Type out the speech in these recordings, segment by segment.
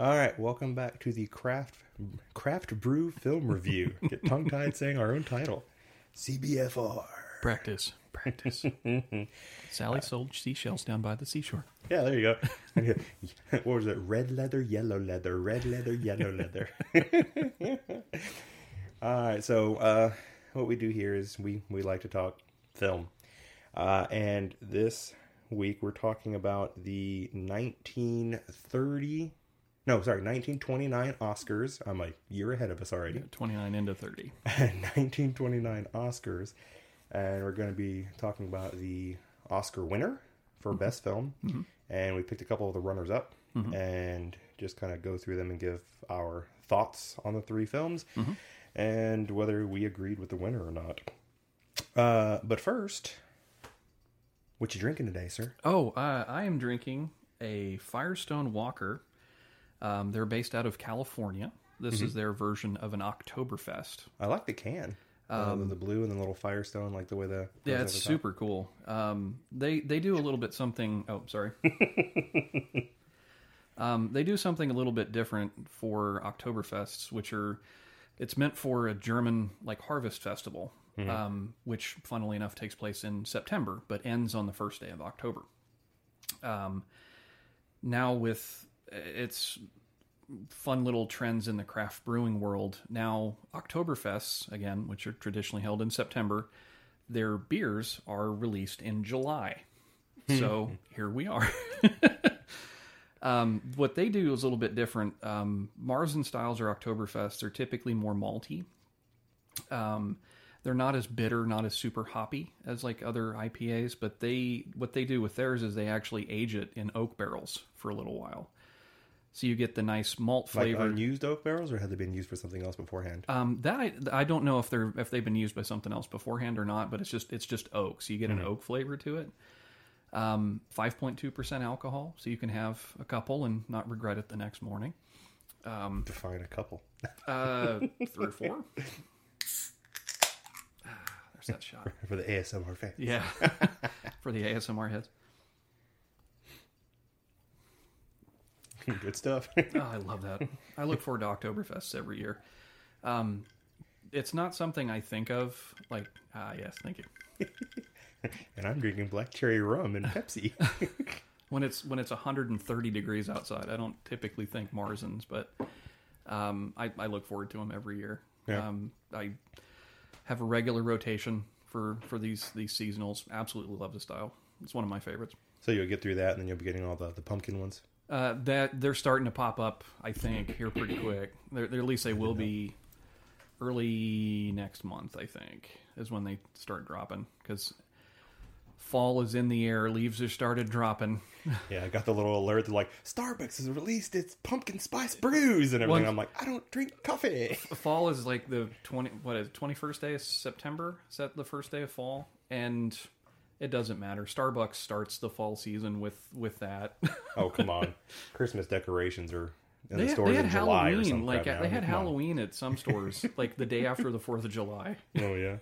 All right, welcome back to the craft craft brew film review. Get tongue tied saying our own title, CBFR. Practice, practice. Sally sold seashells down by the seashore. Yeah, there you go. What was it? Red leather, yellow leather, red leather, yellow leather. All right, so uh, what we do here is we we like to talk film, uh, and this week we're talking about the 1930. No, sorry, 1929 Oscars. I'm a year ahead of us already. 29 into 30. 1929 Oscars, and we're going to be talking about the Oscar winner for Best Film, and we picked a couple of the runners up, and just kind of go through them and give our thoughts on the three films, and whether we agreed with the winner or not. Uh, but first, what you drinking today, sir? Oh, uh, I am drinking a Firestone Walker. Um, they're based out of California. This is their version of an Oktoberfest. I like the can. Uh, the blue and the little Firestone, like the way the Yeah, it's over the top. super cool. Um, they they do a little bit something. Oh, sorry. um, they do something a little bit different for Oktoberfests, which are it's meant for a German like harvest festival, um, which funnily enough takes place in September but ends on the first day of October. Um, now with it's fun little trends in the craft brewing world. Now, Oktoberfests, again, which are traditionally held in September, their beers are released in July. So here we are. um, what they do is a little bit different. Um, and styles or Oktoberfests are typically more malty. Um, they're not as bitter, not as super hoppy as like other IPAs, but they what they do with theirs is they actually age it in oak barrels for a little while. So you get the nice malt like flavor. unused oak barrels, or had they been used for something else beforehand? Um, that I, I don't know if they're if they've been used by something else beforehand or not, but it's just it's just oak, so you get an oak flavor to it. Um, five point two percent alcohol, so you can have a couple and not regret it the next morning. Define a couple. Uh, three or four. Ah, There's that shot. for the ASMR fans. Yeah, for the ASMR heads. Good stuff. Oh, I love that. I look forward to Oktoberfests every year. Um, it's not something I think of like ah yes, thank you. and I'm drinking black cherry rum and Pepsi. when it's when it's 130 degrees outside. I don't typically think Marzens, but um, I, I look forward to them every year. Yeah. Um, I have a regular rotation for for these these seasonals. Absolutely love the style. It's one of my favorites. so you'll get through that, and then you'll be getting all the, the pumpkin ones. Uh, that they're starting to pop up. I think here pretty quick. They're, they're, at least they will be early next month. I think is when they start dropping because fall is in the air. Leaves have started dropping. Yeah, I got the little alert that like Starbucks has released its pumpkin spice brews and everything. Well- I'm like, I don't drink coffee. fall is like the 20 what is twenty first day of September? Is that the first day of fall? And it doesn't matter. Starbucks starts the fall season with with that. oh come on, Christmas decorations are in they, the had, stores they had in July or Halloween, like they had Come on. Halloween at some stores, like the day after the Fourth of July. Oh yeah.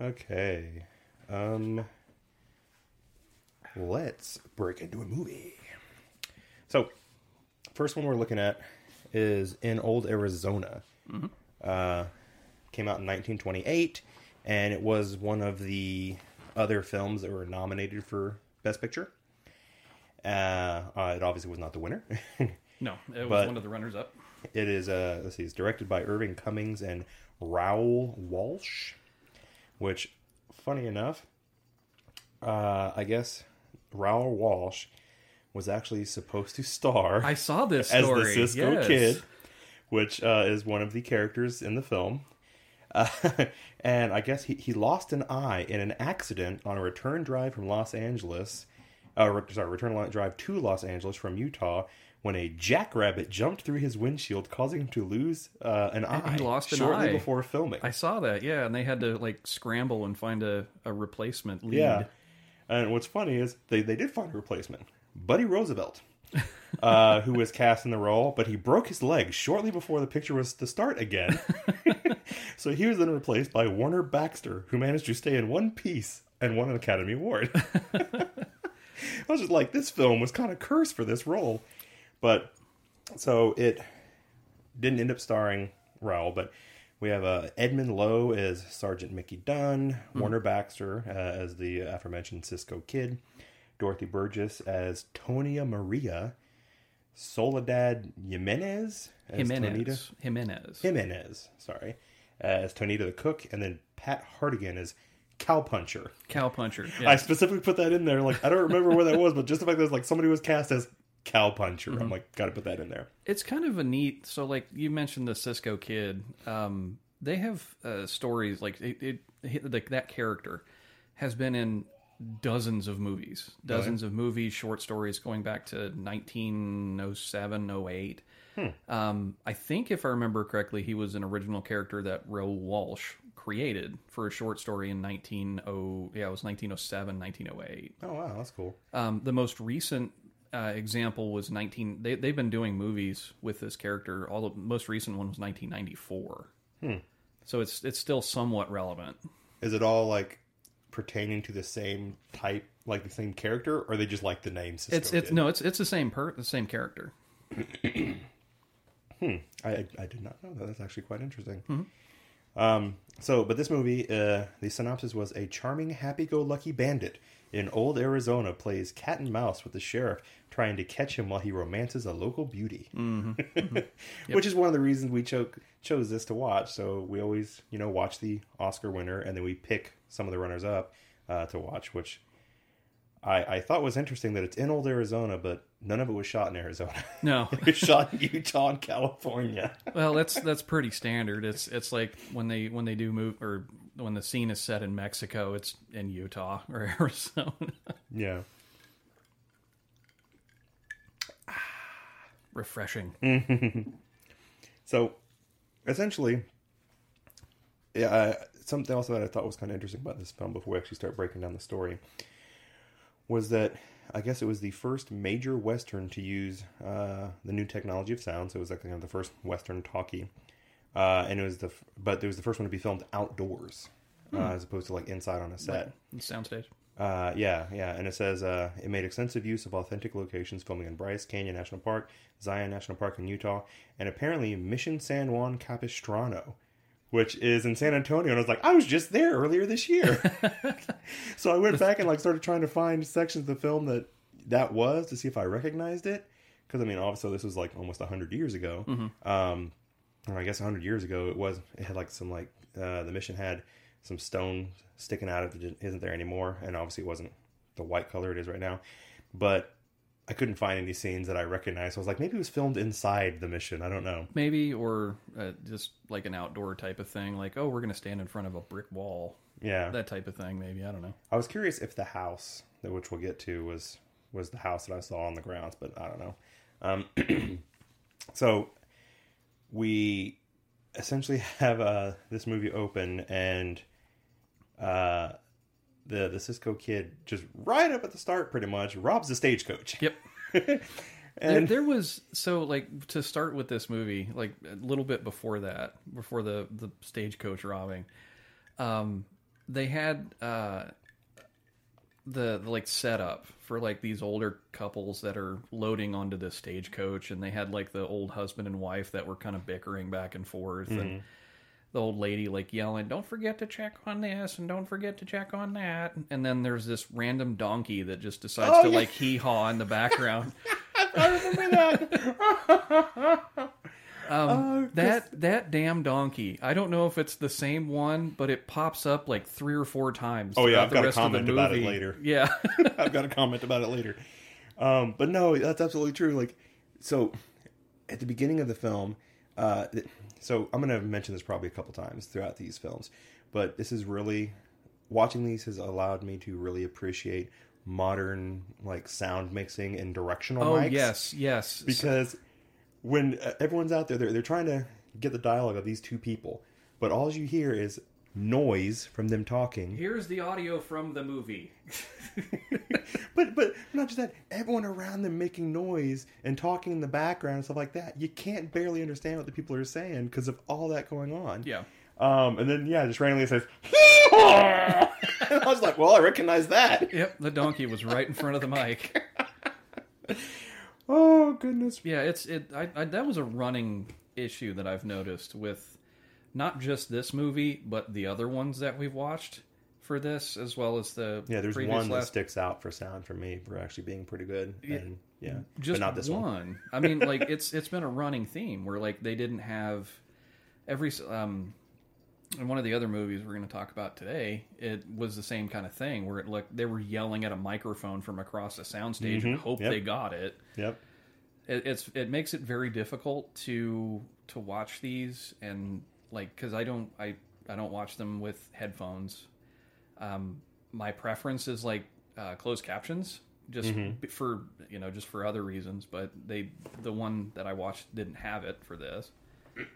Okay. Um let's break into a movie. So, first one we're looking at is In Old Arizona. Uh came out in 1928 and it was one of the other films that were nominated for Best Picture. Uh, uh it obviously was not the winner. No, it was one of the runners up. It is uh let's see, it's directed by Irving Cummings and Raoul Walsh, which funny enough, uh I guess Raoul Walsh was actually supposed to star I saw this as the Cisco yes. Kid, which uh, is one of the characters in the film. Uh, and I guess he, he lost an eye in an accident on a return drive from Los Angeles. Uh, re- sorry, return drive to Los Angeles from Utah when a jackrabbit jumped through his windshield, causing him to lose uh, an eye. He lost an shortly eye. before filming. I saw that. Yeah, and they had to like scramble and find a, a replacement lead. Yeah. And what's funny is they, they did find a replacement. Buddy Roosevelt, uh, who was cast in the role, but he broke his leg shortly before the picture was to start again. so he was then replaced by Warner Baxter, who managed to stay in one piece and won an Academy Award. I was just like, this film was kind of cursed for this role. But so it didn't end up starring Raoul, but we have uh, Edmund Lowe as Sergeant Mickey Dunn, Warner Baxter uh, as the aforementioned Cisco Kid, Dorothy Burgess as Tonia Maria, Soledad Jimenez as Tonita. Jimenez. Jimenez. Jimenez, sorry, as Tonita the cook, and then Pat Hartigan as Cowpuncher. Cowpuncher. I specifically put that in there. Like I don't remember where that was, but just the fact that like somebody was cast as Cowpuncher, I'm like, gotta put that in there. It's kind of a neat. So, like you mentioned, the Cisco kid. Um, they have uh, stories like it, it, it- like that character has been in dozens of movies, dozens of movies, short stories going back to 1907, 08. Um, I think if I remember correctly, he was an original character that Raoul Walsh created for a short story in 190 yeah, it was 1907, 1908. Oh wow, that's cool. Um, the most recent uh, example was 19. They, they've been doing movies with this character. All the most recent one was 1994. So it's it's still somewhat relevant. Is it all like pertaining to the same type, like the same character, or they just like the name? Cisco It's it's Kid? no, it's it's the same per the same character. I, I I did not know that. That's actually quite interesting. Mm-hmm. Um, so, but this movie, uh, the synopsis was a charming, happy-go-lucky bandit in old Arizona plays cat and mouse with the sheriff trying to catch him while he romances a local beauty. Mm-hmm. Which is one of the reasons we cho- chose this to watch. So we always, you know, watch the Oscar winner and then we pick some of the runners-up uh, to watch, which I, I thought was interesting that it's in old Arizona, but none of it was shot in Arizona. No, it was shot in Utah and California. well that's that's pretty standard. It's it's like when they when they do move or when the scene is set in Mexico, it's in Utah or Arizona. Yeah. Refreshing. So, essentially, yeah, something else that I thought was kind of interesting about this film before we actually start breaking down the story was that I guess it was the first major Western to use uh, the new technology of sound. So it was like kind of the first Western talkie, uh, and it was the but it was the first one to be filmed outdoors uh, as opposed to like inside on a set. Soundstage. Uh, yeah, yeah, and it says uh, it made extensive use of authentic locations, filming in Bryce Canyon National Park, Zion National Park in Utah, and apparently Mission San Juan Capistrano, which is in San Antonio. And I was like, I was just there earlier this year. so I went back and like started trying to find sections of the film that that was to see if I recognized it. Because I mean, obviously this was like almost hundred years ago. Um, or I guess hundred years ago it was. It had like some like uh, the mission had some stone sticking out of it isn't there anymore, and obviously it wasn't the white color it is right now. But I couldn't find any scenes that I recognized. So I was like, maybe it was filmed inside the mission. I don't know. Maybe or uh, just like an outdoor type of thing. Like oh, we're gonna stand in front of a brick wall. Yeah, That type of thing. Maybe I don't know. I was curious if the house, that which we'll get to, was was the house that I saw on the grounds, but I don't know. Um, so we essentially have uh, this movie open, and uh, the the Cisco kid just right up at the start, pretty much robs the stagecoach. Yep. And there, there was so like to start with this movie, like a little bit before that, before the the stagecoach robbing, um, they had uh, the, the like setup for like these older couples that are loading onto the stagecoach, and they had like the old husband and wife that were kind of bickering back and forth, and the old lady like yelling, "Don't forget to check on this and don't forget to check on that." And then there's this random donkey that just decides Oh, to yeah. like hee haw in the background. I remember that. Um, 'cause- that that damn donkey. I don't know if it's the same one, but it pops up like three or four times. Oh, yeah, I've got a rest of the comment about it later. Yeah, I've got a comment about it later. Um, but no, that's absolutely true. Like, so at the beginning of the film, uh, th- so I'm going to mention this probably a couple times throughout these films, but this is really watching these has allowed me to really appreciate modern like sound mixing and directional Oh mics. yes, yes. because when uh, everyone's out there, they're, they're trying to get the dialogue of these two people, but all you hear is noise from them talking. Here's the audio from the movie. but but not just that, everyone around them making noise and talking in the background and stuff like that. You can't barely understand what the people are saying because of all that going on. Yeah. Um, and then yeah, just randomly it says, I was like, well, I recognize that. Yep, the donkey was right in front of the mic. Oh goodness. Yeah, it's it. I, I, that was a running issue that I've noticed with not just this movie, but the other ones that we've watched for this, as well as the Yeah, there's one that sticks out for sound for me for actually being pretty good. And yeah, just but not this one. one. I mean, like it's it's been a running theme where like they didn't have every um in one of the other movies we're going to talk about today, it was the same kind of thing where it looked they were yelling at a microphone from across a soundstage and Mhm, hope yep. they got it. Yep. it. It's it makes it very difficult to to watch these and like because I don't I I don't watch them with headphones. Um, my preference is like uh, closed captions, just b- for you know just for other reasons. But they the one that I watched didn't have it for this.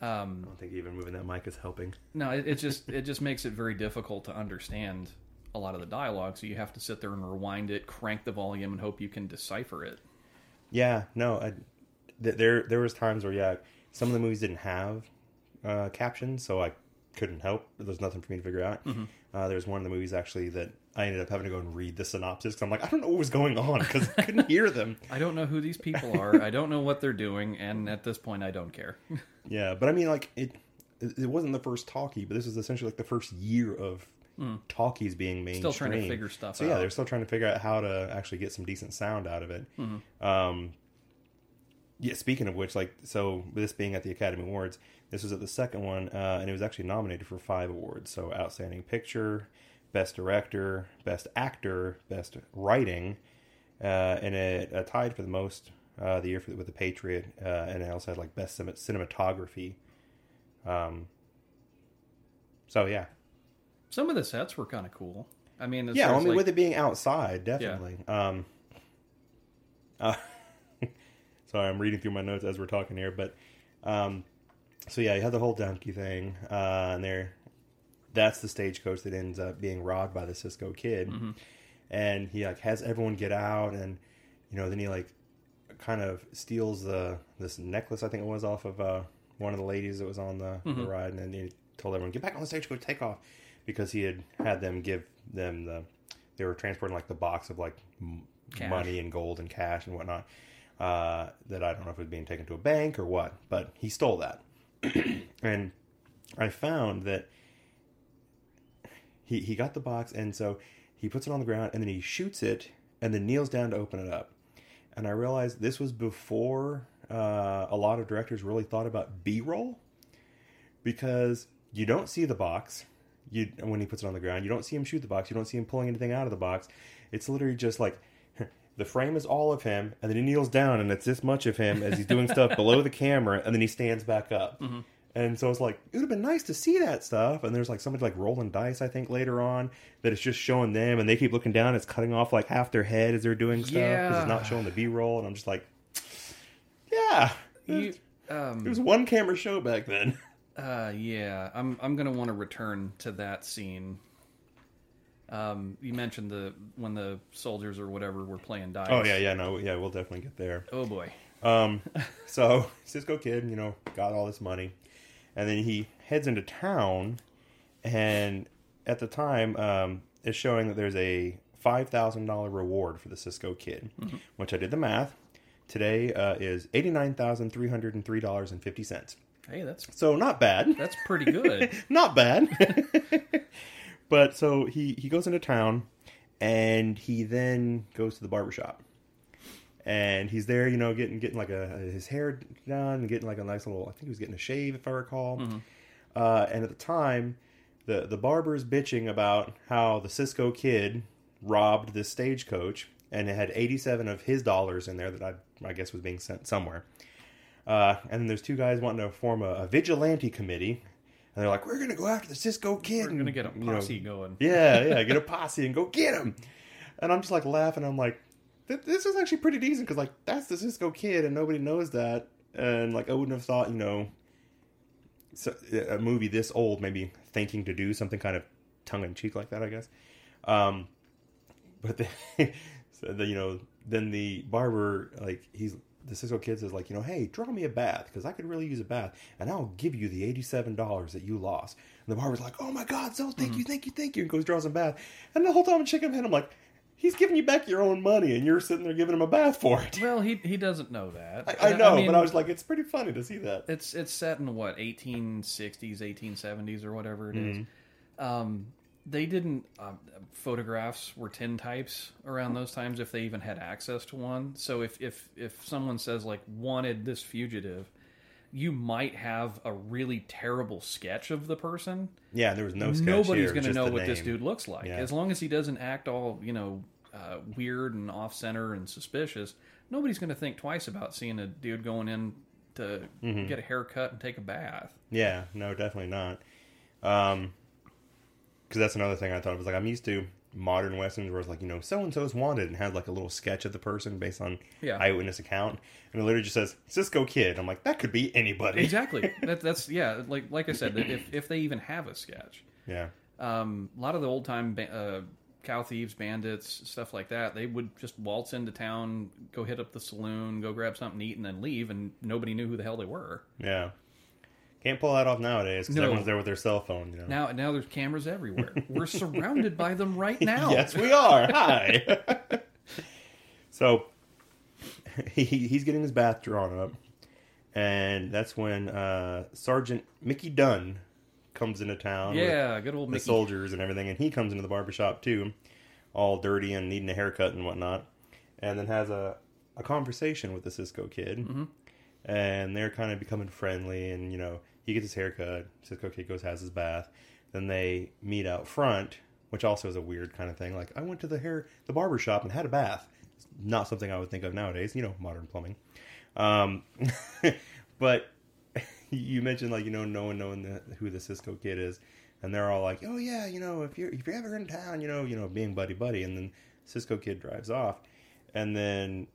Um, I don't think even moving that mic is helping. no, it, it just it just makes it very difficult to understand a lot of the dialogue. So you have to sit there and rewind it, crank the volume, and hope you can decipher it. Yeah, no, I, th- there there was times where yeah, some of the movies didn't have uh, captions, so I couldn't help. There's nothing for me to figure out. Uh, there's one of the movies actually that I ended up having to go and read the synopsis because I'm like I don't know what was going on because I couldn't hear them. I don't know who these people are. I don't know what they're doing, and at this point, I don't care. Yeah, but I mean like it. It wasn't the first talkie, but this is essentially like the first year of talkies being mainstream. Still trying to figure stuff so yeah, they're still trying to figure out how to actually get some decent sound out of it. Mm-hmm. Um, yeah, speaking of which, like, so this being at the Academy Awards, this was at the second one, uh, and it was actually nominated for five awards. So, Outstanding Picture, Best Director, Best Actor, Best Writing, uh, and it uh, tied for the most uh, the year for, with The Patriot, uh, and it also had like Best Cinematography. Um, so yeah, Some of the sets were kind of cool. I mean, yeah. I mean, like- with it being outside, definitely. Um, uh, sorry, I'm reading through my notes as we're talking here, but um, so yeah, you have the whole donkey thing, uh, and there, that's the stagecoach that ends up being robbed by the Cisco kid, Mm-hmm. and he like has everyone get out, and you know, then he like kind of steals the this necklace I think it was off of uh, one of the ladies that was on the, the ride, and then he told everyone get back on the stagecoach, take off, because he had had them give them the they were transporting like the box of like m- money and gold and cash and whatnot. Uh, that I don't know if it was being taken to a bank or what, but he stole that, and I found that he he got the box, and so he puts it on the ground, and then he shoots it, and then kneels down to open it up. And I realized this was before uh, a lot of directors really thought about B roll, because you don't see the box. You when he puts it on the ground, you don't see him shoot the box. You don't see him pulling anything out of the box. It's literally just like the frame is all of him, and then he kneels down, and it's this much of him as he's doing stuff below the camera, and then he stands back up. And so it's like it would have been nice to see that stuff. And there's like somebody like rolling dice, I think, later on that it's just showing them, and they keep looking down. It's cutting off like half their head as they're doing stuff because Yeah. it's not showing the B roll. And I'm just like, yeah, you, it um, was one camera show back then. uh, yeah, I'm I'm gonna want to return to that scene. Um, you mentioned the when the soldiers or whatever were playing dice. Oh yeah, yeah, no, yeah, we'll definitely get there. Oh boy. Um, so Cisco Kid, you know, got all this money, and then he heads into town, and at the time, um, it's showing that there's a five thousand dollar reward for the Cisco Kid, which I did the math. Today uh, is eighty nine thousand three hundred and three dollars and fifty cents. Hey, that's So not bad. that's pretty good. not bad. but so he he goes into town and he then goes to the barber shop. And he's there, you know, getting getting like a his hair done and getting like a nice little I think he was getting a shave if I recall. Uh, and at the time, the the barber is bitching about how the Cisco kid robbed this stagecoach and it had 87 of his dollars in there that I I guess was being sent somewhere. Uh, and then there's two guys wanting to form a, a vigilante committee, and they're like, "We're gonna go after the Cisco kid. We're and, gonna get a you know, posse going. yeah, yeah, get a posse and go get him." And I'm just like laughing. I'm like, "This is actually pretty decent because like that's the Cisco kid, and nobody knows that." And like I wouldn't have thought, you know, so, a movie this old maybe thinking to do something kind of tongue in cheek like that. I guess. Um, but then, so the, you know, then the barber like he's the Cisco kid is like, you know, hey, draw me a bath because I could really use a bath, and I'll give you the eighty-seven dollars that you lost. And the barber's like, oh my god, so thank you, thank you, thank you, and goes draws a bath. And the whole time I'm shaking my head, I'm like, he's giving you back your own money, and you're sitting there giving him a bath for it. Well, he he doesn't know that. I, I know, mean, but I was like, it's pretty funny to see that. it's it's set in what 1860s, 1870s, or whatever it is. Mm-hmm. Um, they didn't um, photographs were tintypes around those times if they even had access to one. So if if if someone says like wanted this fugitive, you might have a really terrible sketch of the person. Yeah, there was no sketch Nobody's going to know what this dude looks like. Yeah. As long as he doesn't act all you know uh, weird and off center and suspicious, nobody's going to think twice about seeing a dude going in to Mm-hmm. get a haircut and take a bath. Yeah, no, definitely not. Um, because that's another thing I thought. It was like I'm used to modern westerns where it's like you know so and so's wanted and has like a little sketch of the person based on Yeah. eyewitness account, and it literally just says Cisco Kid. I'm like that could be anybody. Exactly. that, that's yeah. Like like I said, if if they even have a sketch, Yeah, um, a lot of the old time ba- uh, cow thieves, bandits, stuff like that, they would just waltz into town, go hit up the saloon, go grab something to eat, and then leave, and nobody knew who the hell they were. yeah. Can't pull that off nowadays because No. everyone's there with their cell phone. You know. Now now there's cameras everywhere. We're surrounded by them right now. yes, we are. Hi. so he, he's getting his bath drawn up, and that's when uh, Sergeant Mickey Dunn comes into town. Yeah, good old the Mickey. soldiers and everything, and he comes into the barbershop too, all dirty and needing a haircut and whatnot, and then has a, a conversation with the Cisco kid, Mm-hmm. And they're kind of becoming friendly, and you know he gets his haircut, Cisco kid goes has his bath, then they meet out front, which also is a weird kind of thing. Like I went to the hair the barber shop and had a bath. It's not something I would think of nowadays, you know, modern plumbing. Um, but you mentioned like you know no one knowing the, who the Cisco kid is, and they're all like, oh yeah, you know if you're if you're ever in town, you know you know being buddy buddy, and then Cisco kid drives off, and then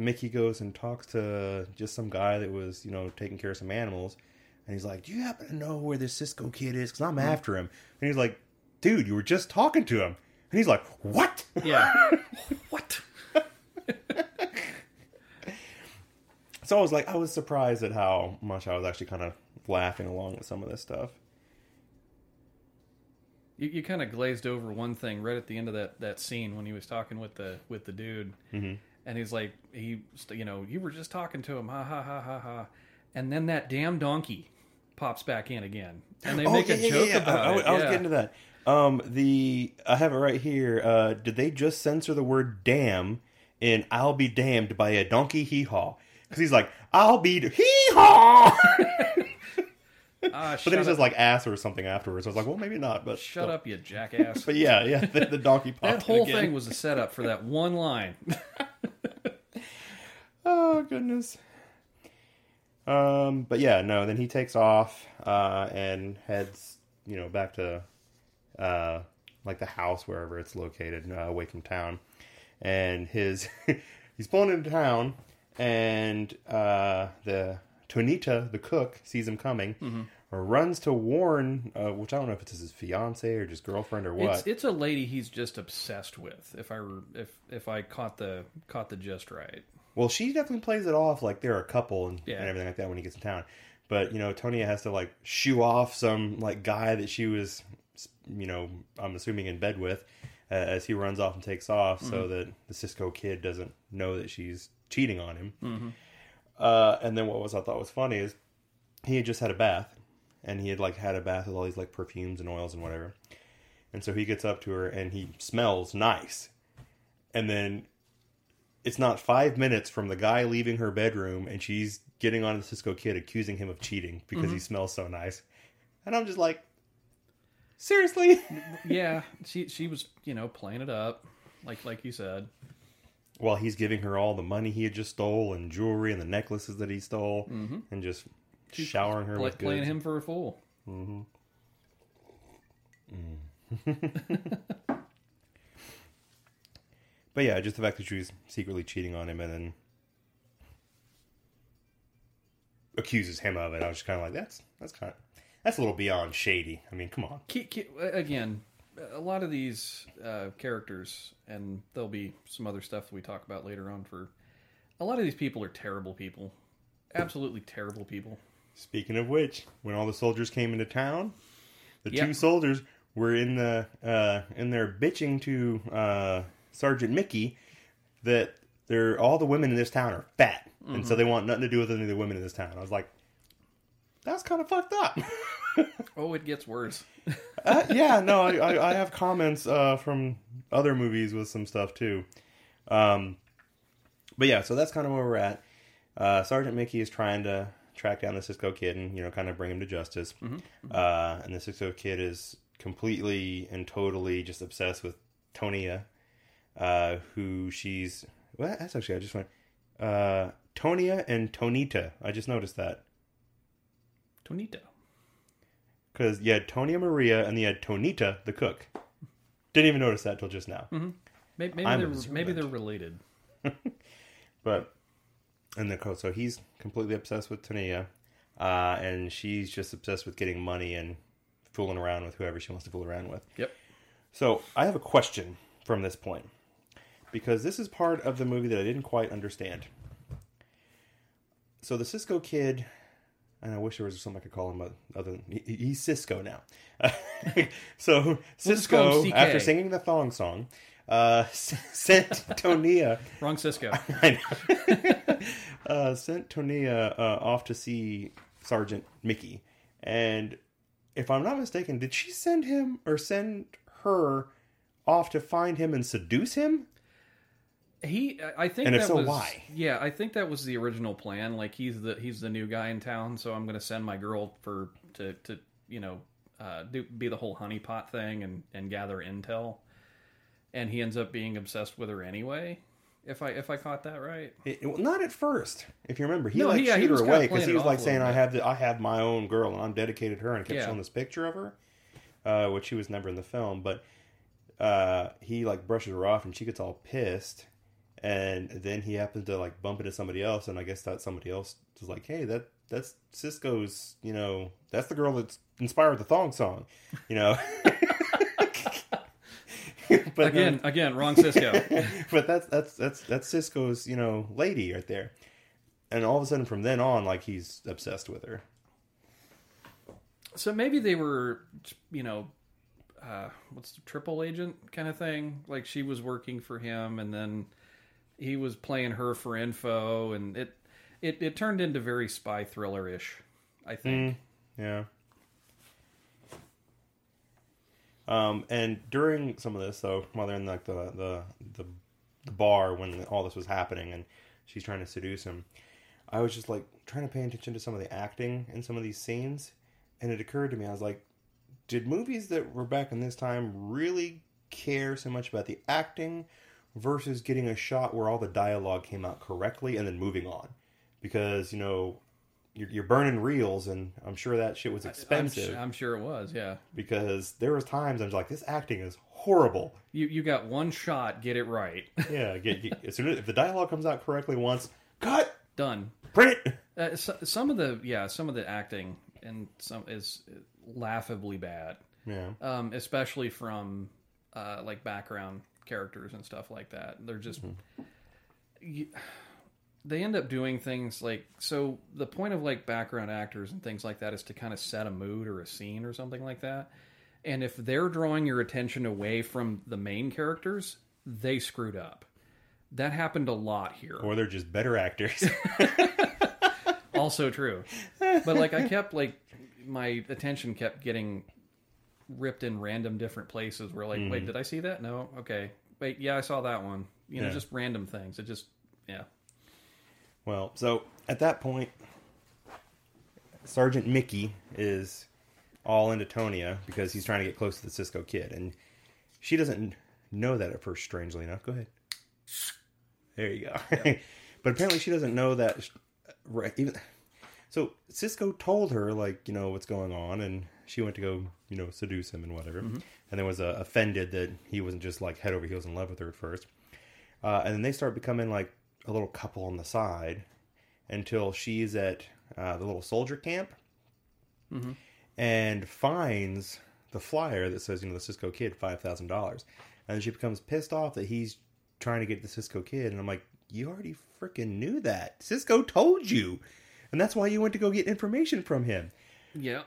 Mickey goes and talks to just some guy that was you know taking care of some animals, and he's like, do you happen to know where this Cisco kid is? Because I'm after him, and he's like, dude, you were just talking to him, and he's like, what? Yeah. what? So I was like, I was surprised at how much I was actually kind of laughing along with some of this stuff. You, you kind of glazed over one thing right at the end of that, that scene when he was talking with the with the dude, Mm-hmm. And he's like, he, you know, you were just talking to him, ha ha ha ha ha, and then that damn donkey pops back in again, and they make a joke about Oh, I, I- it. I was yeah. getting to that. Um, the I have it right here. Uh, did they just censor the word "damn" in "I'll be damned" by a donkey hee haw? Because he's like, "I'll be hee haw," Ah, but then he says like "ass" or something afterwards. I was like, "Well, maybe not." But shut up, you jackass. But yeah, yeah, the, the donkey that in whole again. thing was a setup for that one line. Goodness. Um, but yeah, no. Then he takes off uh, and heads, you know, back to uh, like the house wherever it's located, uh, away from town. And his he's pulling into town, and uh, the Tonita, the cook, sees him coming, runs to warn, uh, which I don't know if it's his fiance or just girlfriend or what. It's it's a lady he's just obsessed with. If I if if I caught the caught the gist right. Well, she definitely plays it off like they're a couple and, Yeah. and everything like that when he gets in town. But you know, Tonia has to like shoo off some like guy that she was, you know, I'm assuming in bed with, uh, as he runs off and takes off, so Mm-hmm. that the Cisco kid doesn't know that she's cheating on him. Mm-hmm. Uh, and then what was I thought was funny is he had just had a bath, and he had like had a bath with all these like perfumes and oils and whatever. And so he gets up to her and he smells nice, and then it's not five minutes from the guy leaving her bedroom and she's getting on the Cisco kid accusing him of cheating because Mm-hmm. he smells so nice. And I'm just like, seriously? Yeah, she she was you know playing it up, like like you said. While he's giving her all the money he had just stole and jewelry and the necklaces that he stole mm-hmm. and just showering her Play, with playing goods. him for a fool. Mm-hmm. Mm. But yeah, just the fact that she was secretly cheating on him and then accuses him of it. I was just kind of like, that's that's kind of that's a little beyond shady. I mean, come on. Again, a lot of these uh, characters, and there'll be some other stuff that we talk about later on. For a lot of these people are terrible people, absolutely terrible people. Speaking of which, when all the soldiers came into town, the Yep. two soldiers were in the uh, in there bitching to uh, Sergeant Mickey that they're all the women in this town are fat, and Mm-hmm. so they want nothing to do with any of the women in this town. I was like, that's kind of fucked up. Oh, it gets worse. uh, yeah, no, I, I, I have comments uh, from other movies with some stuff too. Um, but yeah, so that's kind of where we're at. Uh, Sergeant Mickey is trying to track down the Cisco kid and you know kind of bring him to justice. Uh, and the Cisco kid is completely and totally just obsessed with Tonia, uh, who she's well. That's actually I just went uh, Tonia and Tonita. I just noticed that Tonito. because you had Tonia Maria and you had Tonita the cook. Didn't even notice that till just now. Maybe, maybe they're maybe they're related. But and the co so he's completely obsessed with Tania, uh, and she's just obsessed with getting money and fooling around with whoever she wants to fool around with. Yep. So I have a question from this point because this is part of the movie that I didn't quite understand. So the Cisco kid, and I wish there was something I could call him other than he, he's Cisco now. so Cisco, CK. after singing the thong song, uh, sent Tonia. Wrong Cisco. Uh, sent Tonia uh, off to see Sergeant Mickey, and if I'm not mistaken, did she send him or send her off to find him and seduce him? He, I think, And if that so, was, why? Yeah, I think that was the original plan. Like he's the he's the new guy in town, so I'm going to send my girl for to to you know uh, do be the whole honeypot thing and and gather intel. And he ends up being obsessed with her anyway. If I if I caught that right, It- it- not at first, if you remember. He No, like yeah, he her was away because he was like saying, "I have the, I have my own girl and I'm dedicated to her," and kept Yeah. showing this picture of her, uh, which she was never in the film. But uh, he like brushes her off, and she gets all pissed, and then he happens to like bump into somebody else, and I guess that somebody else was like, "Hey, that that's Cisco's, you know, that's the girl that's inspired the thong song," you know. but again, again, wrong Cisco. but that's that's that's that's Cisco's you know lady right there, and all of a sudden from then on, like he's obsessed with her. so maybe they were, you know, uh, what's the triple agent kind of thing? Like she was working for him, and then he was playing her for info, and it it, it turned into very spy thriller ish. I think. Yeah. Um, and during some of this, though, while they're in like the the the, the bar when all this was happening, and she's trying to seduce him, I was just like trying to pay attention to some of the acting in some of these scenes, and it occurred to me, I was like, did movies that were back in this time really care so much about the acting versus getting a shot where all the dialogue came out correctly and then moving on? Because you know you're, you're burning reels, and I'm sure that shit was expensive I'm sure it was. Yeah. because there was times I was like, this acting is horrible. You you got one shot, get it right, Yeah, get, get, as soon as if the dialogue comes out correctly once, cut, done. print it. Uh, so, some of the yeah, some of the acting and some is laughably bad. Yeah, um, especially from uh, like background characters and stuff like that. They're just mm-hmm. you, they end up doing things like so. The point of like background actors and things like that is to kind of set a mood or a scene or something like that. And if they're drawing your attention away from the main characters, they screwed up. That happened a lot here. or they're just better actors. also true. But like I kept like my attention kept getting ripped in random different places where like, wait, mm-hmm. did I see that? No. Okay. Wait, yeah, I saw that one. You know, Yeah. just random things. It just yeah. well, so at that point, Sergeant Mickey is all into Tonia because he's trying to get close to the Cisco kid, and she doesn't know that at first. Strangely enough, go ahead. There you go. but apparently, she doesn't know that. Right, even so, Cisco told her like you know what's going on, and she went to go you know seduce him and whatever, and then was uh, offended that he wasn't just like head over heels in love with her at first, uh, and then they start becoming like a little couple on the side until she's at uh, the little soldier camp and finds the flyer that says, you know, the Cisco kid, $5,000. And she becomes pissed off that he's trying to get the Cisco kid. And I'm like, you already freaking knew that. Cisco told you. And that's why you went to go get information from him. Yeah.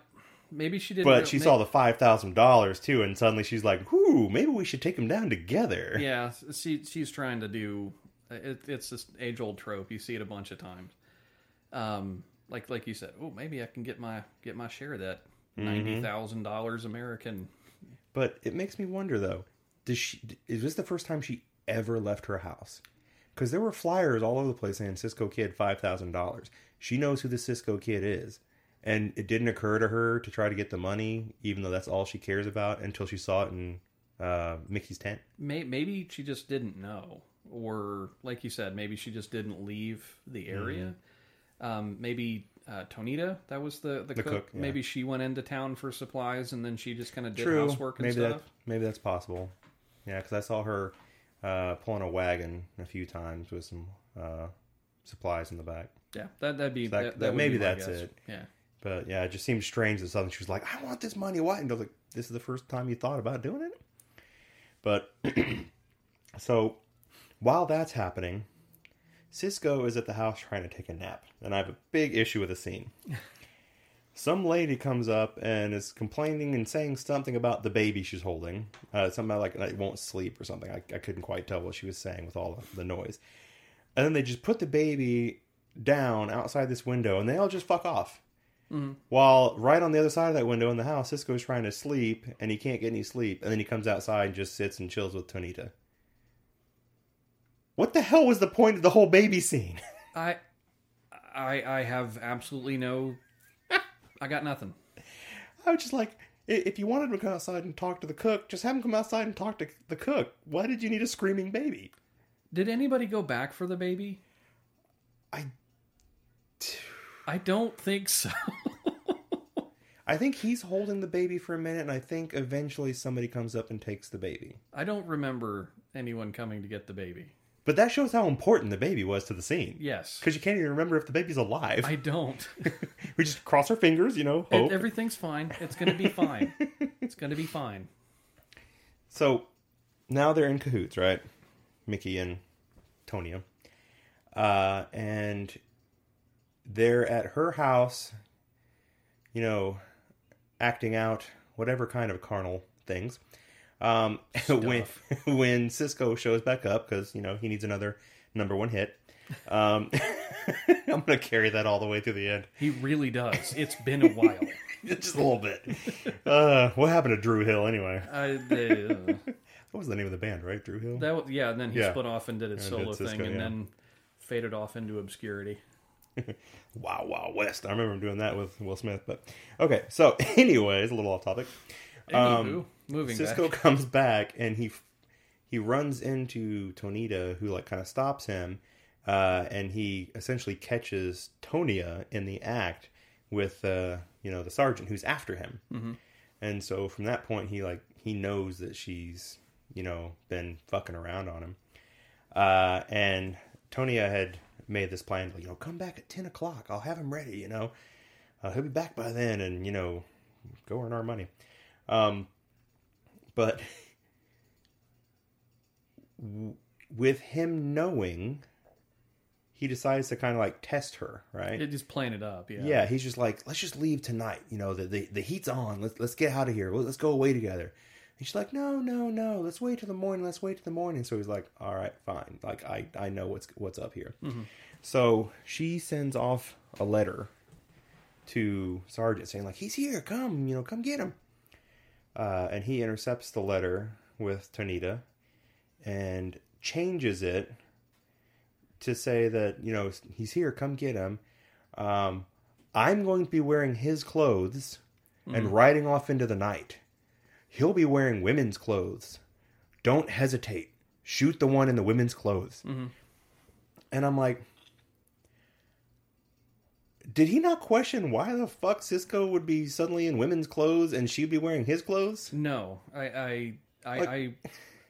Maybe she didn't. but she may- saw the five thousand dollars too, and suddenly she's like, "Whoo, maybe we should take them down together." Yeah, she she's trying to do. It, it's this age old trope. You see it a bunch of times. Um, like like you said, oh, maybe I can get my get my share of that ninety thousand dollars American. But it makes me wonder though, does she? Is this the first time she ever left her house? Because there were flyers all over the place saying Cisco Kid five thousand dollars. She knows who the Cisco Kid is, and it didn't occur to her to try to get the money, even though that's all she cares about, until she saw it in uh, Mickey's tent. Maybe she just didn't know, or like you said, maybe she just didn't leave the area. Um, maybe uh, Tonita, that was the the, cook. cook, yeah. Maybe she went into town for supplies and then she just kind of did True, housework and maybe stuff. that maybe that's possible. Yeah, because I saw her uh, pulling a wagon a few times with some uh, supplies in the back. Yeah, that that'd be that- that, that- would maybe be that's guess. it. Yeah. But yeah, it just seems strange that suddenly she was like, "I want this money." What? And I was like, "This is the first time you thought about doing it." But so while that's happening, Cisco is at the house trying to take a nap, and I have a big issue with the scene. Some lady comes up and is complaining and saying something about the baby she's holding. Uh, something about like it won't sleep or something. I, I couldn't quite tell what she was saying with all the noise. And then they just put the baby down outside this window, and they all just fuck off. Mm-hmm. While right on the other side of that window in the house, Cisco's trying to sleep and he can't get any sleep. And then he comes outside and just sits and chills with Tonita. What the hell was the point of the whole baby scene? I I I have absolutely no I got nothing. I was just like, if you wanted him to come outside and talk to the cook, just have him come outside and talk to the cook. Why did you need a screaming baby? Did anybody go back for the baby? I, I don't think so. I think he's holding the baby for a minute, and I think eventually somebody comes up and takes the baby. I don't remember anyone coming to get the baby. But that shows how important the baby was to the scene. Yes. Because you can't even remember if the baby's alive. I don't. we just cross our fingers, you know, hope. Everything's fine. It's going to be fine. It's going to be fine. So now they're in cahoots, right? Mickey and Tonia. Uh, and they're at her house, you know, acting out whatever kind of carnal things. Um, when when Cisco shows back up because you know he needs another number one hit. Um, I'm gonna carry that all the way through the end. He really does. It's been a while. just a little bit. Uh, what happened to Dru Hill anyway? I, they, uh, What was the name of the band? Right, Dru Hill. that was, yeah, and then he Yeah. split off and did his And solo did Cisco, thing and yeah. then faded off into obscurity. Wow, Wow West. I remember him doing that with Will Smith. But okay, so anyways, a little off topic. Anywho, moving Cisco back. comes back and he he runs into Tonita, who like kind of stops him, uh, and he essentially catches Tonia in the act with uh, you know the sergeant who's after him. Mm-hmm. And so from that point, he like he knows that she's you know been fucking around on him. Uh, and Tonia had made this plan, you know, come back at ten o'clock. I'll have him ready. You know, uh, he'll be back by then, and you know, go earn our money. Um, but w- with him knowing, he decides to kind of like test her, right? It just playing it up, yeah. yeah, he's just like, let's just leave tonight. You know, the the, the heat's on. Let's let's get out of here. Let's go away together. And she's like, no, no, no. Let's wait till the morning. Let's wait till the morning. So he's like, all right, fine. Like I I know what's what's up here. So she sends off a letter to Sergeant saying like, he's here. Come, you know, come get him. Uh, and he intercepts the letter with Tonita and changes it to say that you know he's here come get him um, i'm going to be wearing his clothes and riding off into the night he'll be wearing women's clothes don't hesitate shoot the one in the women's clothes mm-hmm. and i'm like did he not question why the fuck cisco would be suddenly in women's clothes and she'd be wearing his clothes No, I, I, I, Like-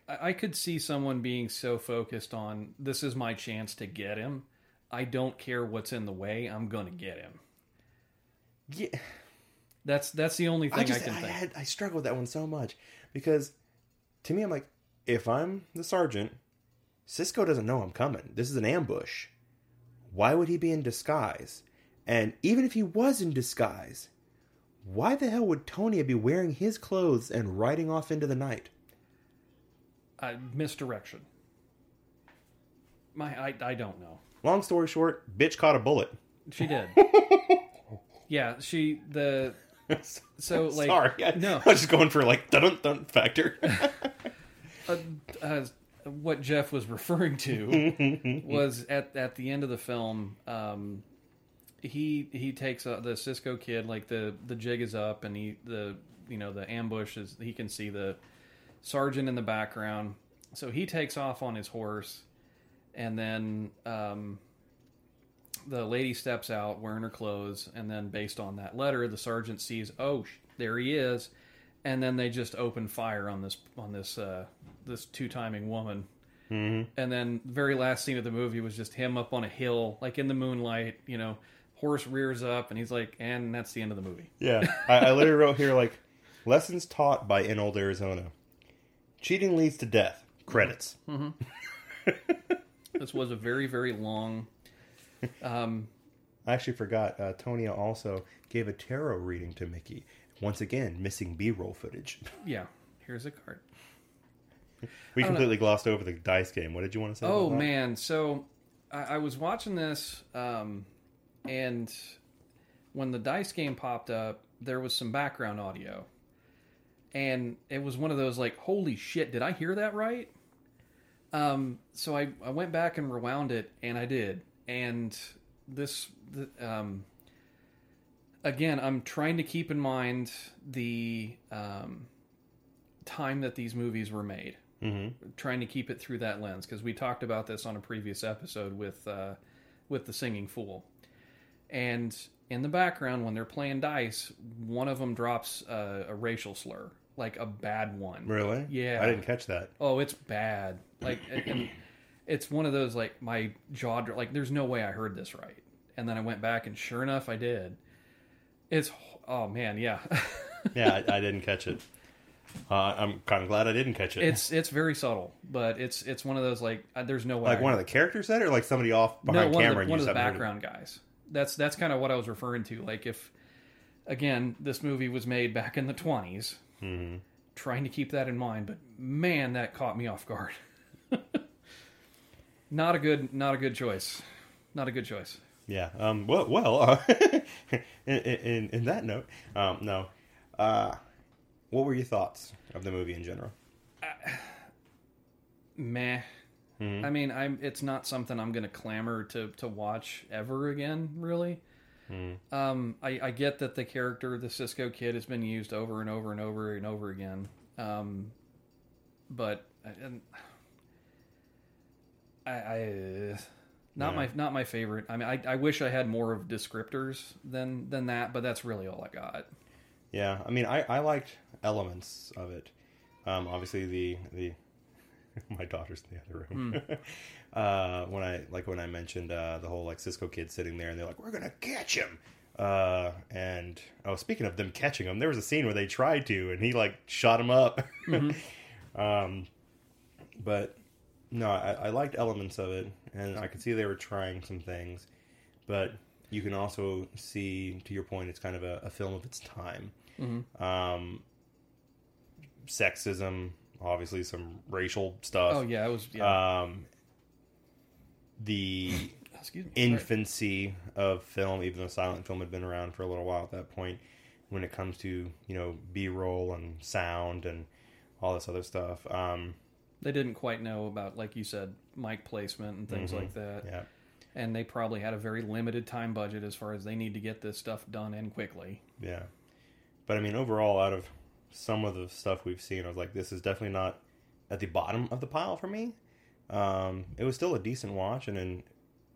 I, I could see someone being so focused on this is my chance to get him. I don't care what's in the way. I'm gonna get him. yeah That's that's the only thing I I, can I, think. had I struggle with that one so much because to me I'm like if I'm the sergeant, Cisco doesn't know I'm coming. This is an ambush. Why would he be in disguise? And even if he was in disguise, why the hell would Tonia be wearing his clothes and riding off into the night? Uh, misdirection. My, I, I don't know. Long story short, bitch caught a bullet. She did. yeah, she the so like Sorry, I, no. I was just going for like dun dun factor. uh, uh, what Jeff was referring to was at at the end of the film. Um, he he takes uh, the Cisco kid like the the jig is up and he the you know the ambush is he can see the sergeant in the background. So he takes off on his horse, and then um, the lady steps out wearing her clothes, and then based on that letter, the sergeant sees, oh, sh- there he is, and then they just open fire on this on this uh, this two timing woman. Mhm. And then very last scene of the movie was just him up on a hill, like in the moonlight. You know, horse rears up, and he's like, and that's the end of the movie. Yeah, I, I literally wrote here like lessons taught by in old Arizona. Cheating leads to death. Credits. This was a very very long. Um, I actually forgot. Uh, Tonia also gave a tarot reading to Mickey. Once again, missing B-roll footage. yeah, here's a card. We completely glossed over the dice game. What did you want to say? Oh about that? man, so I, I was watching this, um, and when the dice game popped up, there was some background audio, and it was one of those like, "Holy shit, did I hear that right?" Um, so I I went back and rewound it, and I did, and this the, um, again, I'm trying to keep in mind the um, time that these movies were made Mhm. trying to keep it through that lens because we talked about this on a previous episode with uh, with the singing fool and in the background when they're playing dice one of them drops a, a racial slur like a bad one Really? Yeah. I didn't catch that. oh it's bad like and it's one of those like my jaw like there's no way i heard this right and then i went back and sure enough i did it's oh man yeah Yeah, I, I didn't catch it. Uh, I'm kind of glad I didn't catch it. it's it's very subtle but it's it's one of those like uh, there's no way like I- one of the characters said, it or like somebody off behind no, one camera of and the, one of the heard background guys. That's that's kind of what I was referring to. Like if, again, this movie was made back in the 20s Mm-hmm. trying to keep that in mind. But man, that caught me off guard. not a good, not a good choice. Not a good choice. Yeah. Um. Well. Well. Uh, in, in in that note, um. No. Uh. What were your thoughts of the movie in general? Meh. Mhm. I mean, I'm. It's not something I'm going to clamor to to watch ever again. Really. Mhm. Um, I, I get that the character, the Cisco kid, has been used over and over and over and over again. Um, but and I, I not Yeah. my not my favorite. I mean, I, I wish I had more of descriptors than than that, but that's really all I got. Yeah. I mean, I I liked elements of it. Um. Obviously, the the my daughter's in the other room. uh. When I like when I mentioned uh the whole like Cisco kid sitting there and they're like, we're gonna catch him. Uh. And oh, speaking of them catching him, there was a scene where they tried to, and he like shot him up. um. But no, I, I liked elements of it, and I could see they were trying some things, but you can also see, to your point, it's kind of a, a film of its time. Um, sexism, obviously, some racial stuff. Oh yeah, it was. Yeah. Um, the Excuse me. infancy of film, even though silent film had been around for a little while at that point, when it comes to you know B roll and sound and all this other stuff. Um, They didn't quite know about, like you said, mic placement and things Mhm. like that. yeah, And they probably had a very limited time budget as far as they need to get this stuff done and quickly. Yeah. But I mean, overall, out of some of the stuff we've seen, I was like, this is definitely not at the bottom of the pile for me. Um, it was still a decent watch and then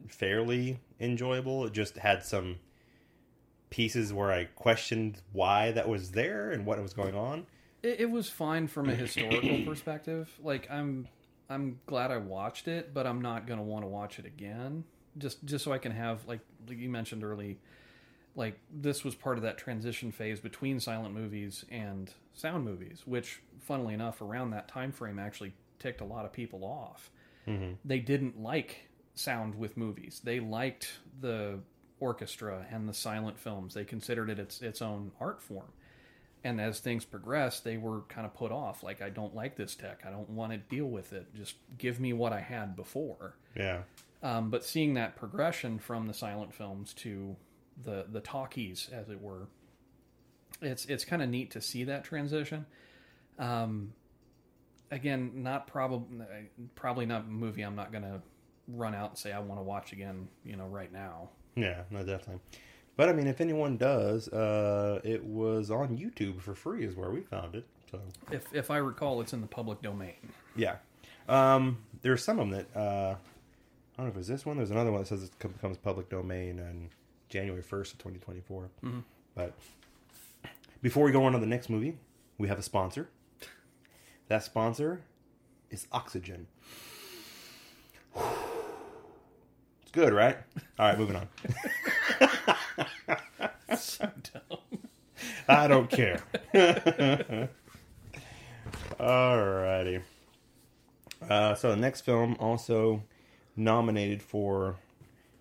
fairly enjoyable. It just had some pieces where I questioned why that was there and what was going on. It, it was fine from a historical perspective. Like I'm, I'm glad I watched it, but I'm not gonna want to watch it again. Just, just so I can have like, like you mentioned early, like this was part of that transition phase between silent movies and sound movies, which, funnily enough, around that time frame actually ticked a lot of people off. Mm-hmm. They didn't like sound with movies. They liked the orchestra and the silent films. They considered it its its own art form. And as things progressed, they were kind of put off. Like, I don't like this tech. I don't want to deal with it. Just give me what I had before. Yeah. Um, but seeing that progression from the silent films to the the talkies, as it were, it's it's kind of neat to see that transition. Um, again, not probably probably not a movie I'm not gonna run out and say I want to watch again. You know, right now. Yeah, no, definitely. But I mean, if anyone does, uh, it was on YouTube for free, is where we found it. So If if I recall, it's in the public domain. yeah, um, there's some of them that uh, I don't know if it's this one. There's another one that says it becomes public domain on January 1st of 2024. But before we go on to the next movie, we have a sponsor. That sponsor is Oxygen. It's good, right? All right, moving on. so dumb. I don't care. Alrighty. Uh, so the next film also nominated for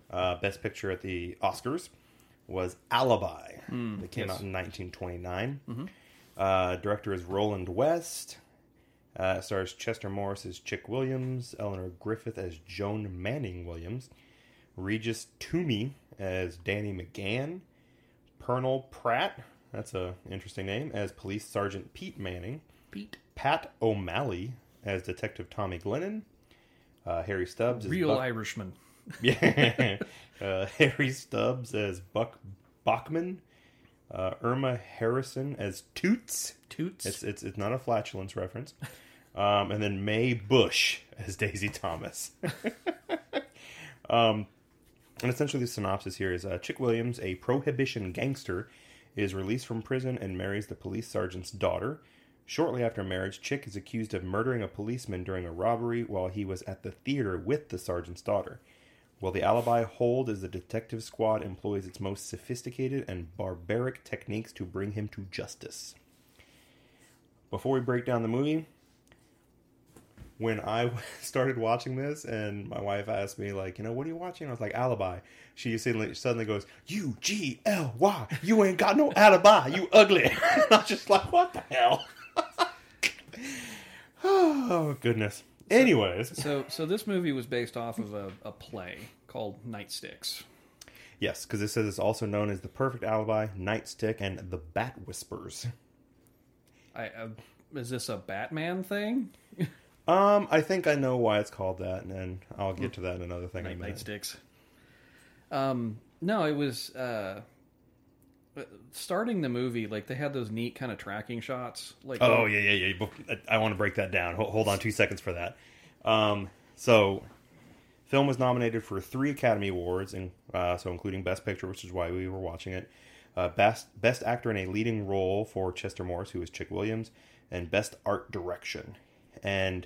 uh, Best Picture at the Oscars was Alibi. that came yes. out in 1929. Uh, director is Roland West. Uh, stars Chester Morris as Chick Williams, Eleanor Griffith as Joan Manning Williams, Regis Toomey as Danny McGann, Purnell Pratt, that's a interesting name, as Police Sergeant Pete Manning, Pete, Pat O'Malley as Detective Tommy Glennon, uh, Harry Stubbs as real Buck- Irishman. yeah, uh, Harry Stubbs as Buck Bachman, uh, Irma Harrison as Toots. Toots. It's it's it's not a flatulence reference. Um, and then Mae Busch as Daisy Thomas. um, and essentially, the synopsis here is uh, Chick Williams, a prohibition gangster, is released from prison and marries the police sergeant's daughter. Shortly after marriage, Chick is accused of murdering a policeman during a robbery while he was at the theater with the sergeant's daughter. Will the alibi hold as the detective squad employs its most sophisticated and barbaric techniques to bring him to justice? Before we break down the movie, when I started watching this and my wife asked me, like, you know, what are you watching? I was like, Alibi. She suddenly, suddenly goes, U G L Y. You ain't got no alibi. You ugly. I was just like, what the hell? oh, goodness. Anyways, So, so this movie was based off of a, a play called Nightsticks. yes, because it says it's also known as The Perfect Alibi, Nightstick, and The Bat Whispers. I, uh, is this a Batman thing? Um, I think I know why it's called that, and then I'll get to that in another thing Night, minute. Nightsticks. Um, no, it was uh, starting the movie. Like they had those neat kind of tracking shots. Like Oh yeah, yeah, yeah. I want to break that down. Hold, hold on two seconds for that. Um, so, film was nominated for three Academy Awards, and uh, so including Best Picture, which is why we were watching it. Uh, best Best Actor in a Leading Role for Chester Morris, who is Chick Williams, and Best Art Direction. And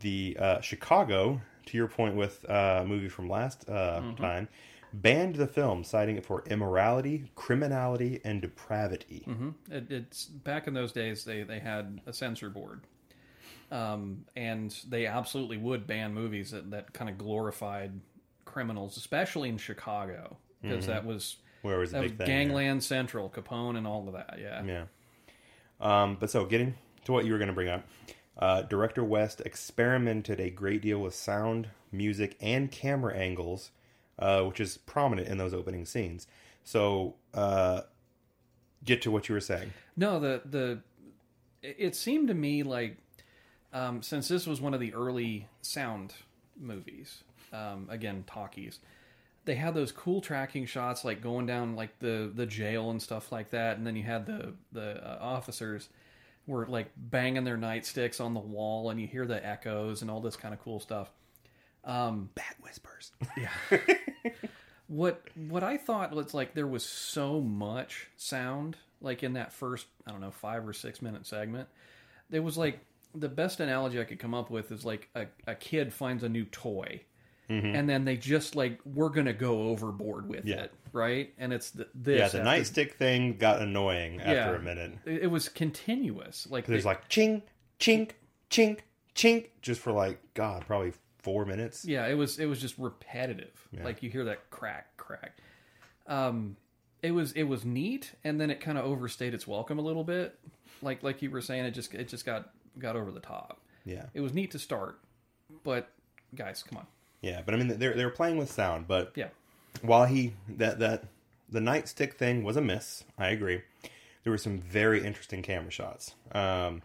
the uh, Chicago, to your point with uh, a movie from last uh, time, banned the film, citing it for immorality, criminality, and depravity. hmm It, it's back in those days. They they had a censor board, um, and they absolutely would ban movies that, that kind of glorified criminals, especially in Chicago, because that was Where was that was big thing? yeah. Gangland Central, Capone, and all of that. Yeah. Yeah. Um, but so, getting to what you were going to bring up, uh, director West experimented a great deal with sound, music, and camera angles, uh, which is prominent in those opening scenes. So, uh, get to what you were saying. No, the the it seemed to me like um, since this was one of the early sound movies, um, again talkies, they had those cool tracking shots like going down like the the jail and stuff like that, and then you had the the uh, officers were like banging their nightsticks on the wall, and you hear the echoes and all this kind of cool stuff. Um, Bat whispers. Yeah. what what I thought was like there was so much sound like in that first I don't know five or six minute segment. There was like the best analogy I could come up with is like a, a kid finds a new toy. And then they just like we're gonna go overboard with Yeah. it, right? And it's the, this. yeah, the after- nightstick thing got annoying after a minute. It, was continuous. Like There's they- like ching, chink, chink, chink, just for like God, probably four minutes. Yeah, it was it was just repetitive. Like you hear that crack, crack. Um, it was it was neat, and then it kind of overstayed its welcome a little bit. Like like you were saying, it just it just got got over the top. Yeah. It was neat to start, but guys, come on. Yeah, but I mean, they're they were playing with sound, but Yeah. while he that that the nightstick thing was a miss, I agree. There were some very interesting camera shots. Um,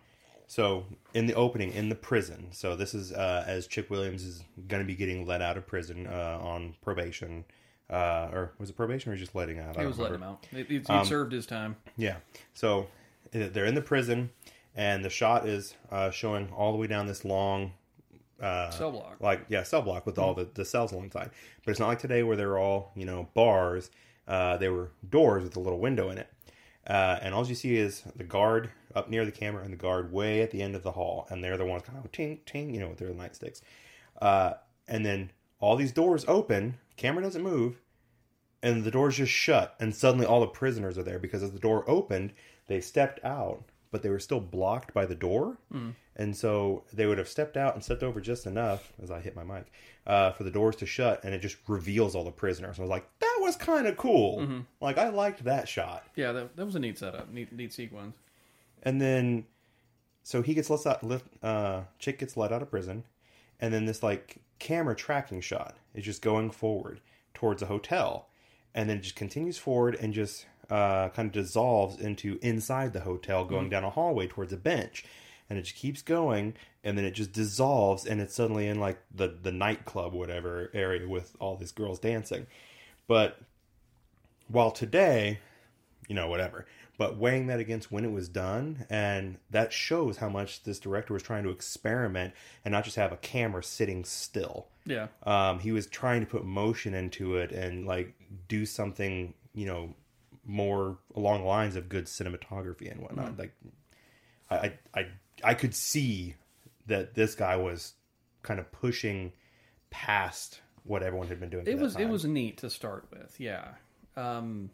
so in the opening, in the prison, so this is uh, as Chick Williams is going to be getting let out of prison uh, on probation, uh, or was it probation or just letting out? I He don't was letting him out. He, he Um, served his time. Yeah. So they're in the prison, and the shot is uh, showing all the way down this long uh, Cell block. like yeah, cell block with all the, the cells alongside. But it's not like today where they're all you know bars. Uh, they were doors with a little window in it, uh, and all you see is the guard up near the camera and the guard way at the end of the hall, and they're the ones kind of ting ting, you know, with their nightsticks. Uh, and then all these doors open, camera doesn't move, and the doors just shut, and suddenly all the prisoners are there because as the door opened, they stepped out, but they were still blocked by the door, and so they would have stepped out and stepped over just enough as I hit my mic uh, for the doors to shut, and it just reveals all the prisoners. I was like, that was kind of cool. Like I liked that shot. Yeah, that, that was a neat setup, neat neat sequence. And then, so he gets let out. Let, uh, Chick gets let out of prison, and then this like camera tracking shot is just going forward towards a hotel, and then it just continues forward and just uh, kind of dissolves into inside the hotel, going down a hallway towards a bench, and it just keeps going, and then it just dissolves, and it's suddenly in like the the nightclub whatever area with all these girls dancing, but while today you know, whatever. But weighing that against when it was done, and that shows how much this director was trying to experiment and not just have a camera sitting still. Yeah, Um, he was trying to put motion into it and like do something, you know, more along the lines of good cinematography and whatnot. Like, I, I, I, I could see that this guy was kind of pushing past what everyone had been doing. it was it was neat to start with. Yeah, um,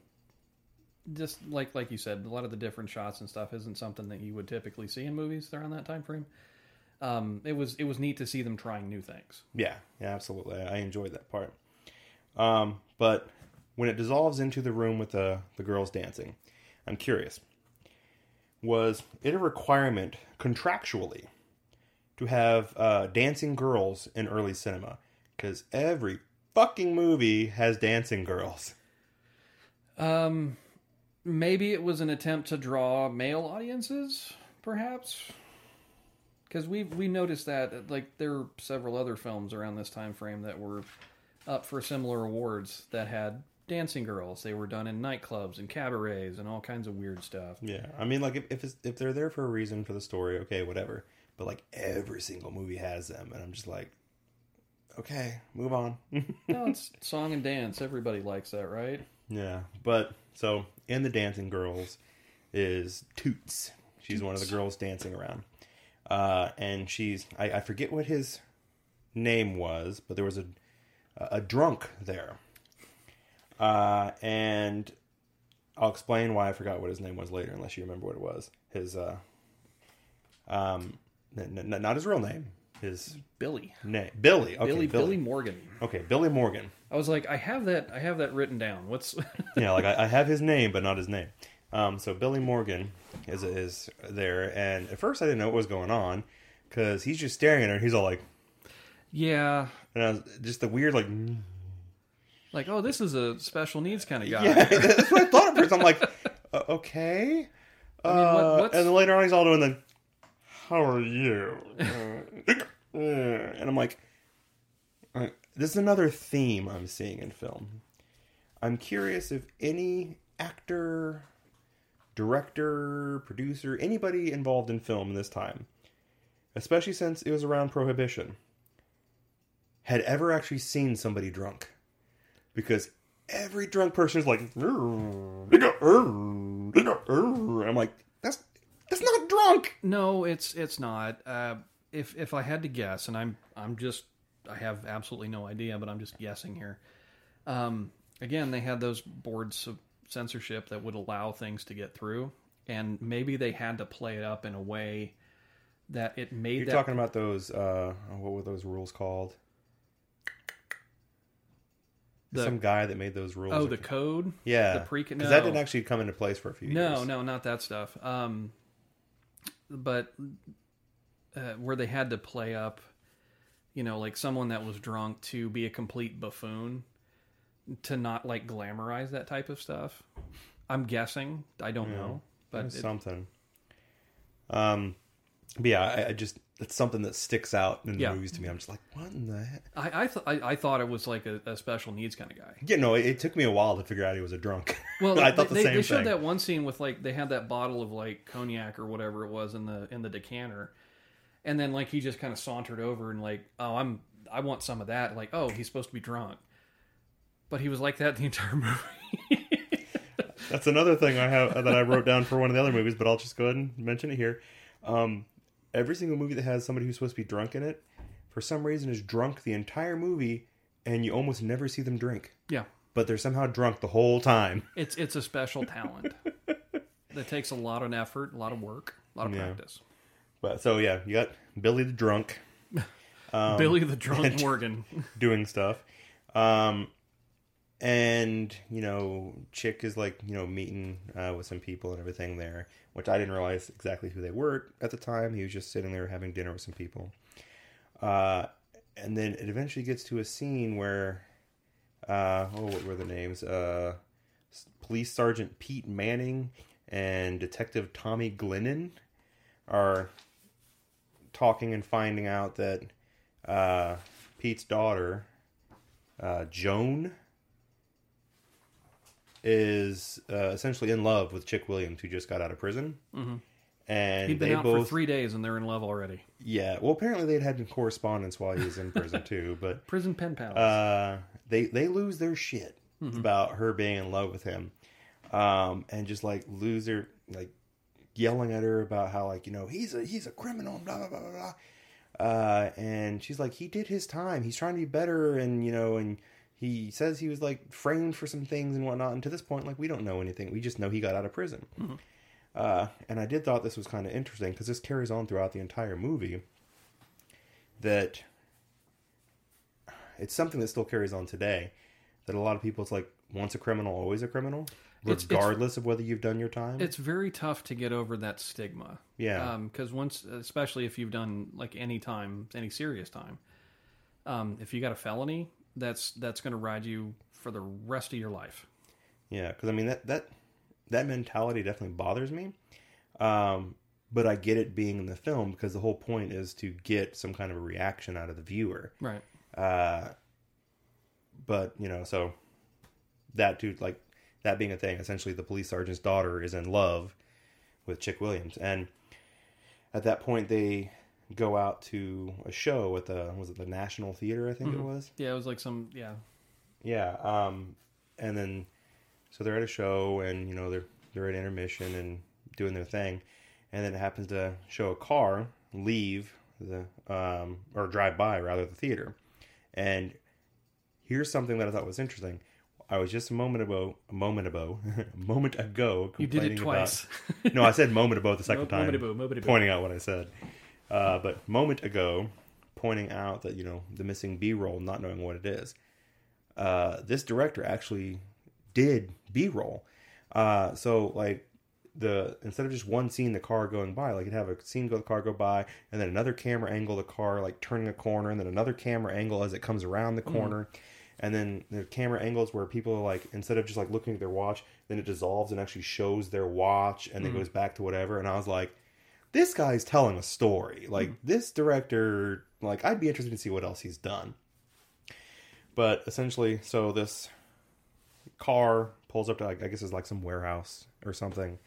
just like like you said, a lot of the different shots and stuff isn't something that you would typically see in movies around that time frame. Um, it was it was neat to see them trying new things. Yeah, yeah, absolutely. I enjoyed that part. Um, but when it dissolves into the room with the the girls dancing, I'm curious. Was it a requirement contractually to have uh, dancing girls in early cinema? Because every fucking movie has dancing girls. Um, maybe it was an attempt to draw male audiences, perhaps. Because we we noticed that like there are several other films around this time frame that were up for similar awards that had dancing girls. They were done in nightclubs and cabarets and all kinds of weird stuff. Yeah, I mean, like if if, it's, if they're there for a reason for the story, okay, whatever. But like every single movie has them, and I'm just like, okay, move on. no, it's song and dance. Everybody likes that, right? Yeah, but so in the dancing girls is Toots. She's one of the girls dancing around, uh, and she's I, I forget what his name was, but there was a a drunk there, uh, and I'll explain why I forgot what his name was later, unless you remember what it was. His uh, um, n- n- not his real name, his Billy, name Billy. Okay, Billy, Billy. Billy Morgan. Okay, Billy Morgan. I was like, I have that. I have that written down. What's yeah, like I, I have his name, but not his name. Um, so Billy Morgan is is there, and at first I didn't know what was going on because he's just staring at her. and He's all like, yeah, and I was just the weird like, like oh, this is a special needs kind of guy. yeah, that's what I thought at first. I'm like, uh, okay, I mean, what- Uh, what's- and then later on he's all doing the, how are you? Uh, and I'm like, uh, this is another theme I'm seeing in film. I'm curious if any actor, director, producer, anybody involved in film this time, especially since it was around Prohibition, had ever actually seen somebody drunk. Because every drunk person is like, I'm like, that's that's not drunk. No, it's it's not. Uh, if if I had to guess, and I'm I'm just I have absolutely no idea, but I'm just guessing here. Um, again, they had those boards of censorship that would allow things to get through, and maybe they had to play it up in a way that it made You're that talking about those. Uh, what were those rules called? The- some guy that made those rules. Oh, the code. yeah, the pre- because that didn't actually come into place for a few No, years. no, not that stuff. Um, but uh, where they had to play up, you know, like someone that was drunk to be a complete buffoon, to not like glamorize that type of stuff. I'm guessing. I don't know, but it- something. Um, but yeah, I, I just it's something that sticks out in the Yeah. movies to me. I'm just like, what in the heck? I I, th- I I thought it was like a, a special needs kind of guy. Yeah, no, it, it took me a while to figure out he was a drunk. Well, I they, thought the they, same they showed thing. that one scene with like they had that bottle of like cognac or whatever it was in the in the decanter, and then like he just kind of sauntered over and like, oh, I'm I want some of that. Like, oh, he's supposed to be drunk, but he was like that the entire movie. That's another thing I have that I wrote down for one of the other movies, but I'll just go ahead and mention it here. Um, every single movie that has somebody who's supposed to be drunk in it, for some reason, is drunk the entire movie, and you almost never see them drink. yeah, But they're somehow drunk the whole time. it's it's a special talent that takes a lot of effort, a lot of work, a lot of Yeah. practice. But so yeah, you got Billy the drunk Um, Billy the drunk Morgan. doing stuff. Um, and you know, Chick is like you know meeting uh, with some people and everything there, which I didn't realize exactly who they were at the time. He was just sitting there having dinner with some people. Uh, and then it eventually gets to a scene where, uh, oh, what were the names? Uh, Police Sergeant Pete Manning and Detective Tommy Glennon are talking and finding out that uh, Pete's daughter, uh, Joan, is uh, essentially in love with Chick Williams, who just got out of prison. Mm-hmm. And He'd been they out both, for three days and they're in love already. yeah. Well, apparently they'd had correspondence while he was in prison too, but Prison pen pals. uh, they they lose their shit about her being in love with him, um, and just like lose their like yelling at her about how like you know he's a he's a criminal, blah blah blah blah blah. Uh, and she's like, he did his time. He's trying to be better, and you know, and he says he was like framed for some things and whatnot. And to this point, like we don't know anything. We just know he got out of prison. Uh, and I did thought this was kind of interesting because this carries on throughout the entire movie. That it's something that still carries on today. That a lot of people, it's like once a criminal, always a criminal, It's- it's- regardless of whether you've done your time. it's very tough to get over that stigma. Yeah. Because once, especially if you've done like any time, any serious time, um, if you got a felony, that's that's going to ride you for the rest of your life. Yeah, because I mean that that that mentality definitely bothers me. Um, but I get it being in the film because the whole point is to get some kind of a reaction out of the viewer. Right. Uh, but you know, so that dude, like that being a thing, essentially, the police sergeant's daughter is in love with Chick Williams, and at that point, they go out to a show at the was it the National Theater? I think it was. Yeah, it was like some. Yeah. Yeah. Um, and then so they're at a show, and you know they're they're at intermission and doing their thing, and then it happens to show a car leave the um, or drive by rather the theater, and here's something that I thought was interesting. I was just a moment ago, a moment ago, a moment ago. You did it twice. About, no, I said moment ago the second time moment ago, moment ago. pointing out what I said. Uh, but moment ago, pointing out that you know the missing B-roll, not knowing what it is. Uh, this director actually did B-roll. Uh, so like the instead of just one scene the car going by, like you'd have a scene go the car go by, and then another camera angle the car like turning a corner, and then another camera angle as it comes around the corner. And then the camera angles where people are like instead of just like looking at their watch, then it dissolves and actually shows their watch and then goes back to whatever. And I was like, this guy's telling a story. Like this director, like I'd be interested to see what else he's done. But essentially, so this car pulls up to, like, I guess it's like some warehouse or something,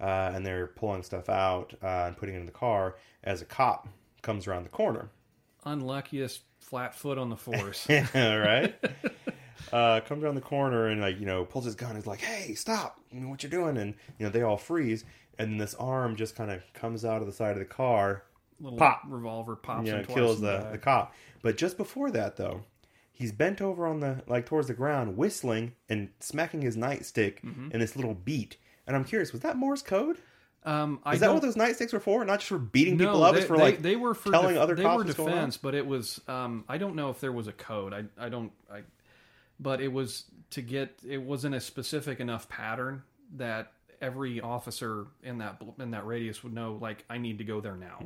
uh, and they're pulling stuff out uh, and putting it in the car as a cop comes around the corner. Unluckiest flat foot on the force. right? uh, comes around the corner and like you know pulls his gun. Is like, "Hey, stop! You know what you're doing?" And you know they all freeze, and then this arm just kind of comes out of the side of the car, Little Pop. revolver pops you know, kills the, the cop. But just before that, though, he's bent over on the like towards the ground, whistling and smacking his nightstick Mm-hmm. in this little beat. And I'm curious, was that Morse code? Um, I Is that what those nightsticks were for? Not just for beating people up, they, it's for they- like they were for telling def- other they cops were what's going on? defense, but it was um, I don't know if there was a code. I I don't I but it was to get it wasn't a specific enough pattern that every officer in that in that radius would know like I need to go there now.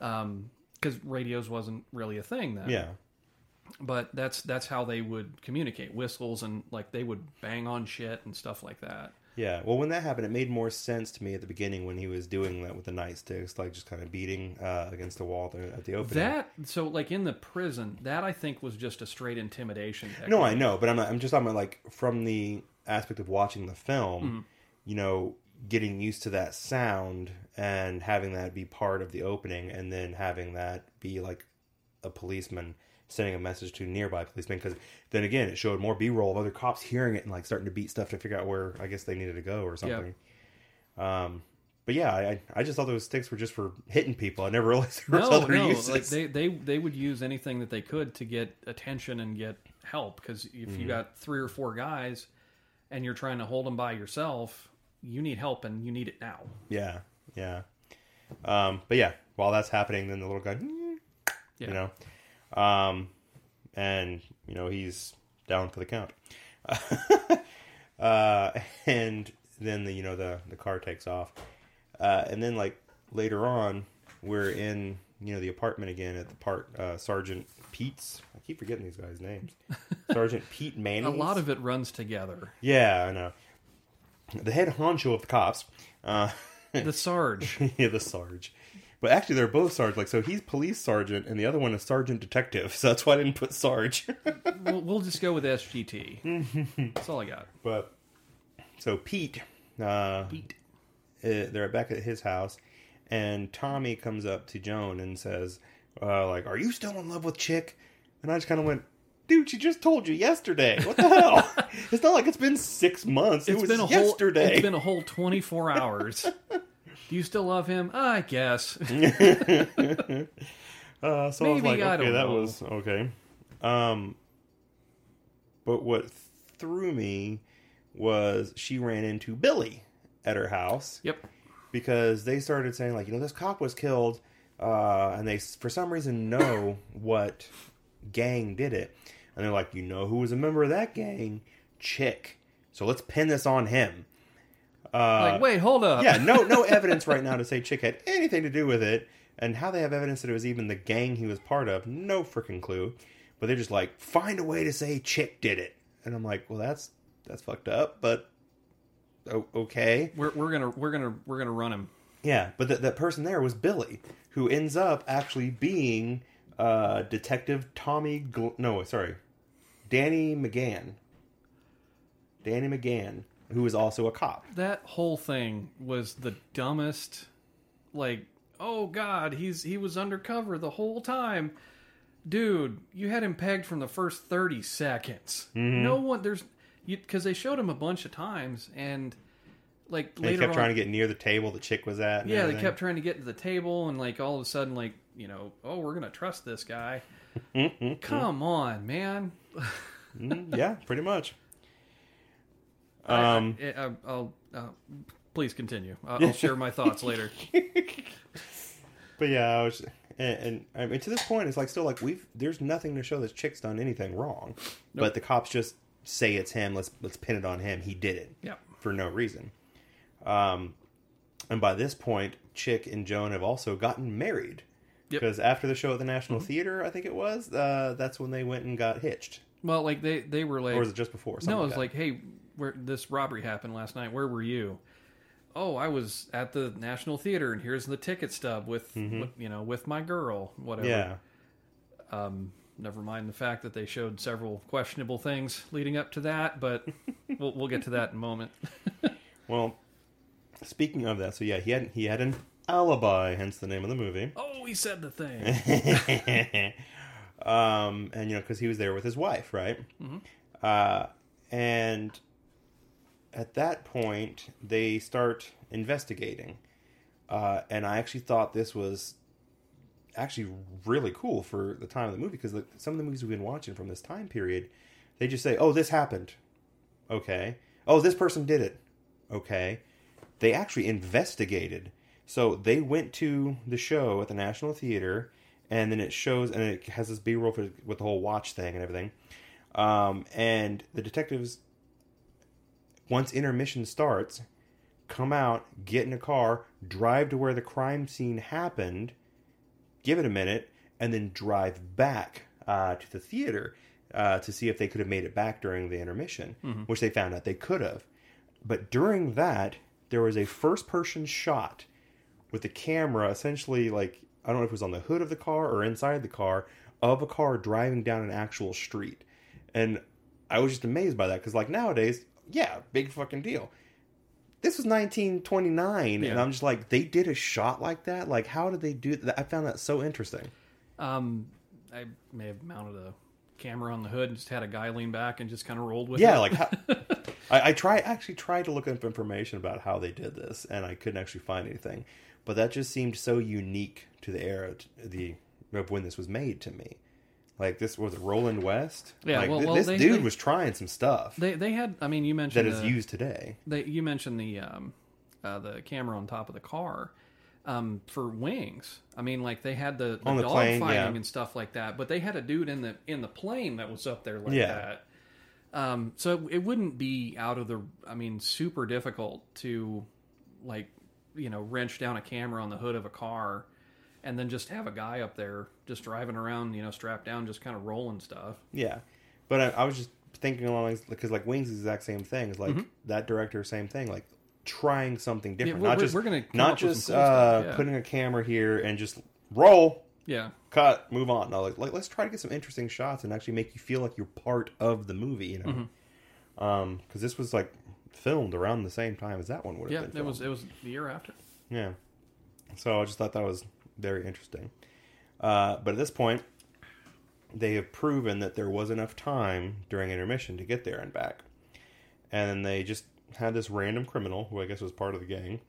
Um, because radios wasn't really a thing then. Yeah. But that's that's how they would communicate whistles and like they would bang on shit and stuff like that. Yeah. Well, when that happened, it made more sense to me at the beginning when he was doing that with the nightsticks, like just kind of beating uh, against the wall there at the opening. That so like in the prison, that I think was just a straight intimidation. Technique. No, I know, but I'm not, I'm just talking about like from the aspect of watching the film, Mm-hmm. You know, getting used to that sound and having that be part of the opening, and then having that be like a policeman sending a message to nearby policemen. Because then again, it showed more B-roll of other cops hearing it and like starting to beat stuff to figure out where I guess they needed to go or something. Um, but yeah, I I just thought those sticks were just for hitting people. I never realized there was No, other no, uses. like they, they they would use anything that they could to get attention and get help. Because if Mm-hmm. you got three or four guys and you're trying to hold them by yourself, you need help and you need it now. Yeah, yeah. Um, but yeah, while that's happening, then the little guy, Yeah. you know, um, and you know he's down for the count. uh, and then the you know the the car takes off, uh, and then like later on, we're in you know the apartment again at the part uh, Sergeant Pete's. I keep forgetting these guys' names. Sergeant Pete Manning. A lot of it runs together. yeah, I know. The head honcho of the cops. Uh, The Sarge. yeah, the sarge. But actually, they're both sarge. Like, so he's police sergeant, and the other one is sergeant detective. So that's why I didn't put sarge. we'll, we'll just go with SGT. That's all I got. but so Pete, uh, Pete. uh, they're back at his house, and Tommy comes up to Joan and says, uh, "Like, are you still in love with Chick?" And I just kind of went. Dude, she just told you yesterday. What the hell? it's not like it's been six months. it was been a yesterday. Whole, it's been a whole 24 hours. Do you still love him? I guess. Uh, so I was like, I okay, that know. was okay. Um, but what threw me was she ran into Billy at her house Yep. because they started saying like, you know, this cop was killed, uh, and they for some reason know what gang did it, and they're like, you know, who was a member of that gang? Chick. So let's pin this on him. Uh, Like, wait, hold up. yeah, no no evidence right now to say Chick had anything to do with it, and how they have evidence that it was even the gang he was part of, no freaking clue. But they're just like, find a way to say Chick did it, and I'm like, well, that's that's fucked up, but o- okay, We're, we're gonna we're gonna we're gonna run him. yeah. But that that person there was Billy, who ends up actually being uh, Detective Tommy. Gl- no, sorry, Danny McGann. Danny McGann, who is also a cop. That whole thing was the dumbest. Like, oh god, he's he was undercover the whole time. Dude, you had him pegged from the first 30 seconds. Mm-hmm. No one there's because they showed him a bunch of times and like They later kept on, trying to get near the table the chick was at. and yeah, they kept trying to get to the table and like all of a sudden like you know oh we're gonna trust this guy. Come on, man. Mm, yeah, pretty much. Um, I, I, I'll uh, please continue. I'll, I'll share my thoughts later. but yeah, I was, and, and I mean, to this point, it's like still like we've there's nothing to show this chick's done anything wrong, but the cops just say it's him. Let's let's pin it on him. He did it Yeah. for no reason. Um, and by this point, Chick and Joan have also gotten married Yep. because after the show at the National Theater, I think it was, uh, that's when they went and got hitched, Well, like they they were like or was it just before? No, it was that. like hey, where this robbery happened last night. Where were you? Oh, I was at the National Theater, and here's the ticket stub with, with you know with my girl. Whatever. yeah. Um, never mind the fact that they showed several questionable things leading up to that, but we'll we'll get to that in a moment. Well, speaking of that, so yeah, he had he had an alibi, hence the name of the movie. Oh, he said the thing. um, and you know, because he was there with his wife, right? Uh, and at that point, they start investigating. Uh, and I actually thought this was actually really cool for the time of the movie because like, some of the movies we've been watching from this time period, they just say, "Oh, this happened." Okay. Oh, this person did it. Okay. They actually investigated. So they went to the show at the National Theater, and then it shows, and it has this B roll with the whole watch thing and everything. Um, and the detectives, once intermission starts, come out, get in a car, drive to where the crime scene happened, give it a minute, and then drive back uh, to the theater uh, to see if they could have made it back during the intermission, which they found out they could have. But during that, there was a first person shot with the camera essentially like I don't know if it was on the hood of the car or inside the car of a car driving down an actual street. And I was just amazed by that because like nowadays, yeah, big fucking deal. This was 1929 and I'm just like they did a shot like that? Like how did they do that? I found that so interesting. Um, I may have mounted a camera on the hood and just had a guy lean back and just kind of rolled with Yeah, it. Yeah, like how, I, I try actually tried to look up information about how they did this, and I couldn't actually find anything. But that just seemed so unique to the era, the of when this was made to me. Like this was Roland West. Yeah, like, well- well, this they- dude they- was trying some stuff They they had. I mean, you that mentioned is the, used today. They, you mentioned the um, uh, the camera on top of the car um, for wings. I mean, like they had the, the On the dog plane, fighting yeah. and stuff like that, but they had a dude in the in the plane that was up there like Yeah. that. Um, so it wouldn't be out of the. I mean, super difficult to like you know wrench down a camera on the hood of a car. And then just have a guy up there just driving around, you know, strapped down, just kind of rolling stuff. Yeah, but I, I was just thinking along because like Wings is the exact same thing. It's like that director, same thing. Like trying something different, Mm-hmm. we're- not just we're gonna not just cool uh, yeah. putting a camera here and just roll. Yeah, cut, move on. No, like, like let's try to get some interesting shots and actually make you feel like you're part of the movie. You know, Mm-hmm. Um 'cause because this was like filmed around the same time as that one would have yeah. been. Yeah, it was it was the year after. yeah. So I just thought that was very interesting. Uh, but at this point, they have proven that there was enough time during intermission to get there and back, and then they just had this random criminal who I guess was part of the gang.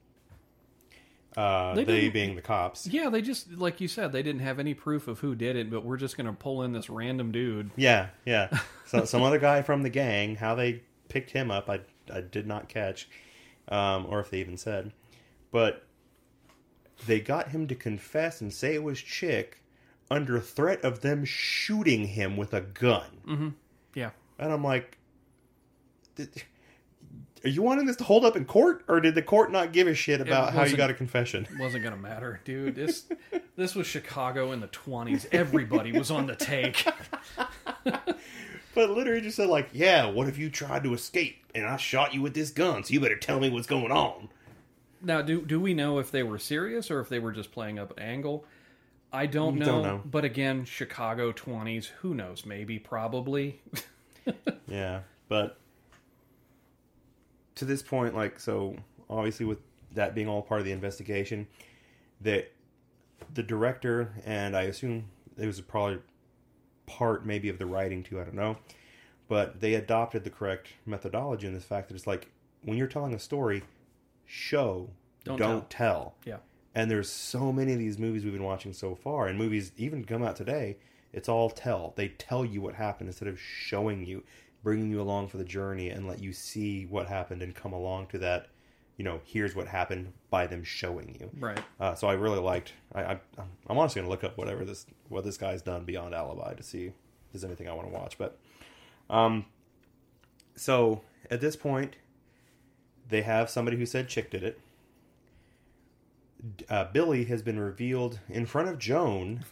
Uh, They they being the cops. Yeah, they just like you said, they didn't have any proof of who did it, but we're just gonna pull in this random dude. Yeah, yeah. So some other guy from the gang, how they picked him up, I I did not catch, um, or if they even said, but they got him to confess and say it was Chick under threat of them shooting him with a gun, Yeah, and I'm like, are you wanting this to hold up in court, or did the court not give a shit about how you got a confession? wasn't gonna matter, dude. This this was Chicago in the twenties. Everybody was on the take. But literally just said like, yeah, what if you tried to escape and I shot you with this gun? So you better tell me what's going on. Now, do do we know if they were serious or if they were just playing up an angle? I don't know. Don't know. But again, Chicago twenties. Who knows? Maybe, probably. Yeah, but to this point, like, so obviously with that being all part of the investigation, that the director and I assume it was probably part maybe of the writing too. I don't know, but they adopted the correct methodology in this fact that it's like when you're telling a story, show, Don't don't, tell. yeah. And there's so many of these movies we've been watching so far, and movies even come out today. It's all tell. They tell you what happened instead of showing you, bringing you along for the journey, and let you see what happened and come along to that. You know, here's what happened by them showing you. Right. Uh, so I really liked. I, I I'm honestly gonna look up whatever this what this guy's done beyond Alibi to see if there's anything I want to watch. But, um, so at this point, they have somebody who said Chick did it. Uh, Billy has been revealed in front of Joan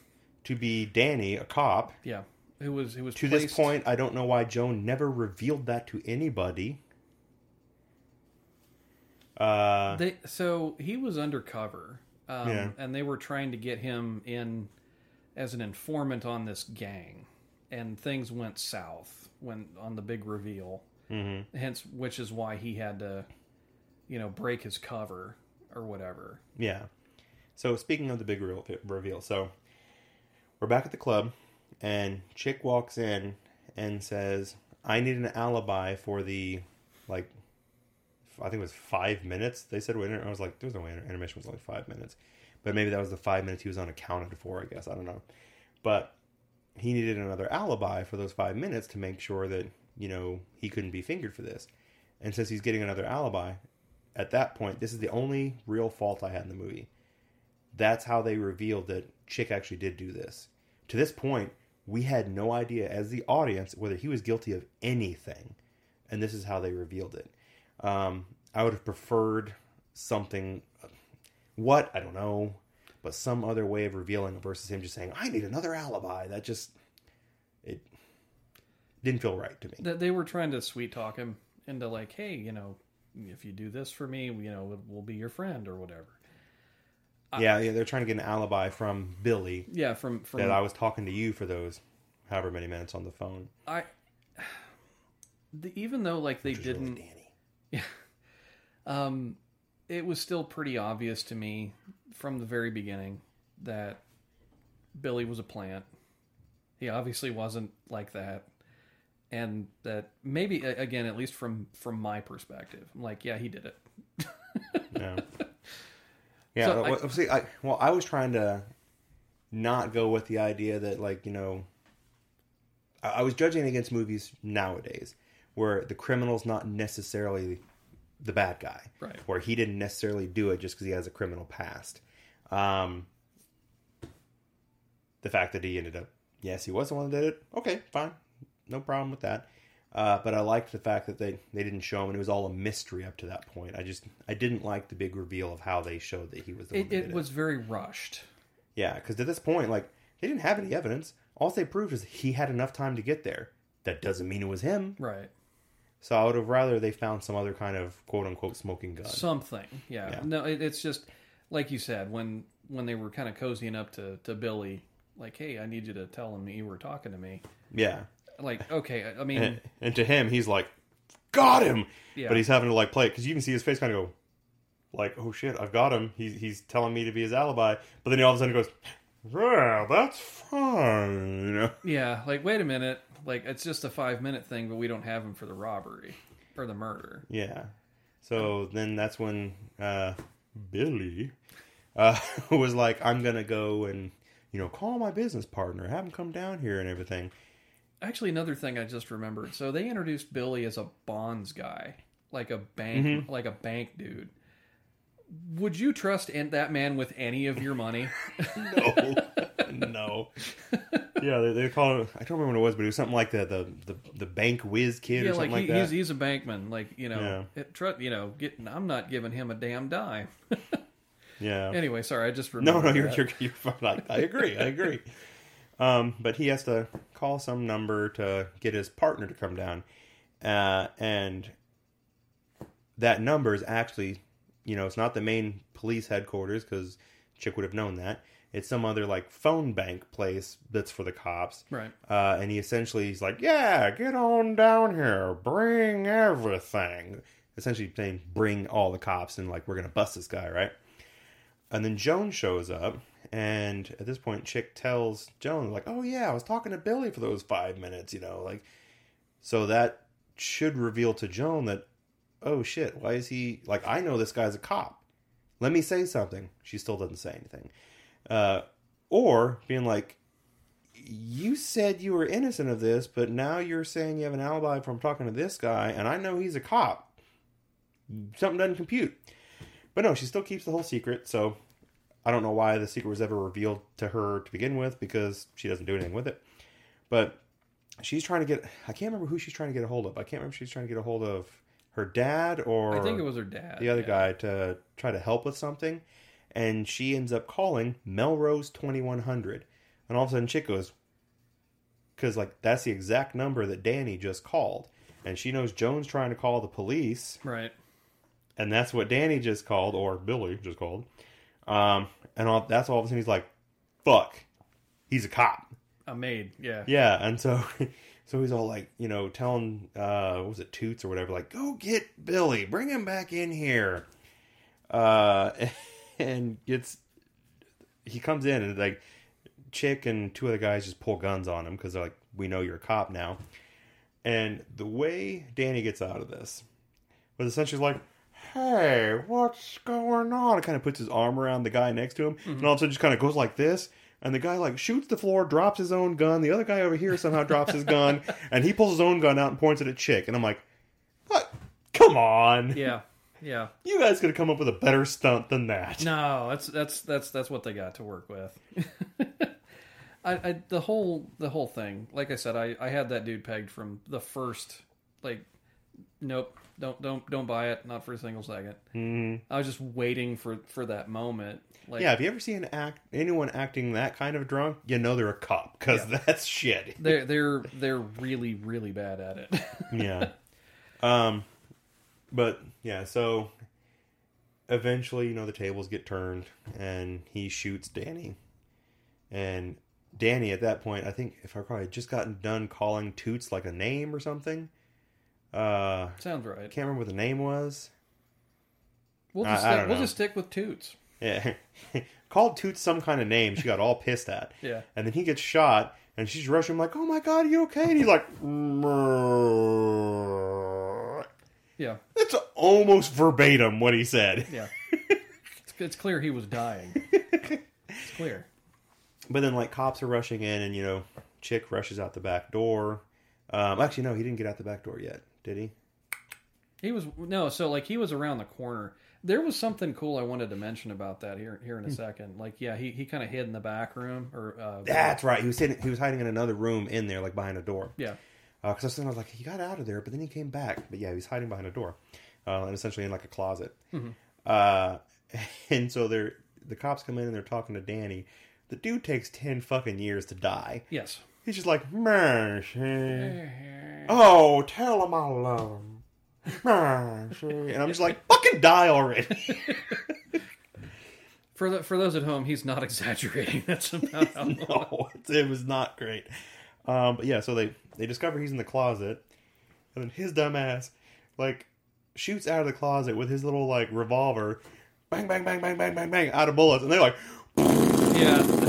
to be Danny, a cop. Yeah. Who was who was To placed, this point, I don't know why Joan never revealed that to anybody. Uh, They, so he was undercover, um, Yeah. and they were trying to get him in as an informant on this gang, and things went south when on the big reveal. Mm-hmm. Hence, which is why he had to, you know, break his cover or whatever. Yeah. So speaking of the big reveal, reveal, so we're back at the club, and Chick walks in and says, "I need an alibi for the like, I think it was five minutes." They said, "Wait," I was like, "There's no way intermission was only five minutes," but maybe that was the five minutes he was unaccounted for. I guess I don't know, but he needed another alibi for those five minutes to make sure that you know he couldn't be fingered for this, and since he's getting another alibi, at that point, this is the only real fault I had in the movie. That's how they revealed that Chick actually did do this. To this point, we had no idea as the audience whether he was guilty of anything, and this is how they revealed it. Um, I would have preferred something, what I don't know, but some other way of revealing it versus him just saying, "I need another alibi." That just it didn't feel right to me. That they were trying to sweet talk him into like, hey, you know, if you do this for me, you know, we'll be your friend or whatever. yeah, yeah, they're trying to get an alibi from Billy Yeah, from from that I was talking to you for those however many minutes on the phone. I the, even though like they didn't really didn't um it was still pretty obvious to me from the very beginning that Billy was a plant. He obviously wasn't like that. And that maybe again at least from from my perspective. I'm like, yeah, he did it. Yeah. Yeah. So I- well, see, I well, I was trying to not go with the idea that like you know, I, I was judging against movies nowadays where the criminal's not necessarily the bad guy, Right. Where he didn't necessarily do it just because he has a criminal past. Um, the fact that he ended up, yes, he was the one that did it. Okay, fine, no problem with that. Uh, but I liked the fact that they, they didn't show him, and it was all a mystery up to that point. I just I didn't like the big reveal of how they showed that he was the one It, it was very rushed. yeah, because at this point, like they didn't have any evidence. All they proved is he had enough time to get there. That doesn't mean it was him. Right. So I would have rather they found some other kind of quote unquote smoking gun. Something. Yeah. Yeah. No, it, it's just like you said when when they were kind of cozying up to to Billy, like, hey, I need you to tell him you were talking to me. yeah, Like, okay, I- mean, and, and to him, he's like, got him. Yeah. But he's having to like play it because you can see his face kind of go, like, oh shit, I've got him. He's he's telling me to be his alibi. But then he all of a sudden goes, yeah, that's fine. Yeah, like, wait a minute, like it's just a five minute thing, but we don't have him for the robbery or the murder. Yeah. So then that's when uh, Billy uh, was like, I'm going to go and, you know, call my business partner, have him come down here and everything. Actually, another thing I just remembered. So they introduced Billy as a bonds guy, like a bank, like a bank dude. Would you trust that man with any of your money? No. no. Yeah, they, they call it, I don't remember what it was, but it was something like the, the, the, the bank whiz kid yeah, or something like, like, that. he's he's a bankman. Like you know, Yeah. it, tr- you know, get, I'm not giving him a damn dime. yeah. anyway, sorry, I just No, no, you're, you're, you're fine. I, I agree. I agree. Um, but he has to call some number to get his partner to come down. Uh, and that number is actually, you know, it's not the main police headquarters because Chick would have known that. It's some other like phone bank place that's for the cops. right. Uh, and he essentially he's like, "Yeah, get on down here, bring everything." Essentially saying, "Bring all the cops," and like we're gonna bust this guy, right? And then Joan shows up, and at this point, Chick tells Joan like, "Oh yeah, I was talking to Billy for those five minutes," you know, like. So that should reveal to Joan that, oh shit, why is he like? I know this guy's a cop. Let me say something. She still doesn't say anything. Uh, or being like, you said you were innocent of this, but now you're saying you have an alibi from talking to this guy, and I know he's a cop. Something doesn't compute. But no, she still keeps the whole secret, so I don't know why the secret was ever revealed to her to begin with, because she doesn't do anything with it. But she's trying to get I can't remember who she's trying to get a hold of. I can't remember she's trying to get a hold of her dad or I think it was her dad. the other yeah. guy to try to help with something, and she ends up calling Melrose twenty one hundred, and all of a sudden Chick goes, because like that's the exact number that Danny just called, and she knows Joan's trying to call the police, Right. and that's what Danny just called or Billy just called, um, and all, that's all of a sudden he's like, fuck, he's a cop, A maid. Yeah. yeah, and so. So he's all like, you know, telling, uh, what was it, Toots or whatever, like, go get Billy, bring him back in here. Uh, and gets, he comes in and like, Chick and two other guys just pull guns on him because they're like, we know you're a cop now. And the way Danny gets out of this was essentially like, hey, what's going on? It kind of puts his arm around the guy next to him, and all of a sudden just kind of goes like this. And the guy like shoots the floor, drops his own gun. The other guy over here somehow drops his gun, and he pulls his own gun out and points it at Chick. And I'm like, what? Come on, Yeah. Yeah. you guys could have come up with a better stunt than that. No, that's that's that's that's what they got to work with. I, I the whole the whole thing. Like I said, I I had that dude pegged from the first. Like, nope, don't don't don't buy it. Not for a single 2nd Mhm. I was just waiting for for that moment. Like, Yeah, have you ever seen an act anyone acting that kind of drunk, you know they're a cop because that's shit. they're they're they're really really bad at it. yeah. Um, but yeah, so eventually, you know, the tables get turned, and he shoots Danny, and Danny at that point, I think if I recall, had just gotten done calling Toots like a name or something. Uh, Sounds right. can't remember what the name was. We'll just I stick, don't we'll just stick with Toots. Yeah, called Toots some kind of name. She got all pissed at. Yeah. And then he gets shot, and she's rushing him like, "Oh my god, are you okay?" And he's like. Yeah, "That's almost verbatim what he said." yeah. it's, it's clear he was dying. It's clear. But then, like, cops are rushing in, and you know, chick rushes out the back door. Um, actually, no, he didn't get out the back door yet, did he? He was no, so like he was around the corner. There was something cool I wanted to mention about that here here Hmm. in a second. Like, yeah, he, he kind of hid in the back room or uh, That's right. He was sitting, he was hiding in another room in there, like behind a door. yeah, Because I was thinking, I was like, he got out of there, but then he came back. But yeah, he was hiding behind a door, uh, and essentially in like a closet. Uh, and so they're the cops come in and they're talking to Danny. The dude takes ten fucking years to die. yes. He's just like, Mercy. Oh, tell him I love him. Mercy. And I'm just like, fucking die already. For the, for those at home, he's not exaggerating. That's about how no, it, it was not great. Um, but yeah, so they they discover he's in the closet, and then his dumbass like shoots out of the closet with his little like revolver, bang bang bang bang bang bang bang out of bullets, and they're like, Yeah.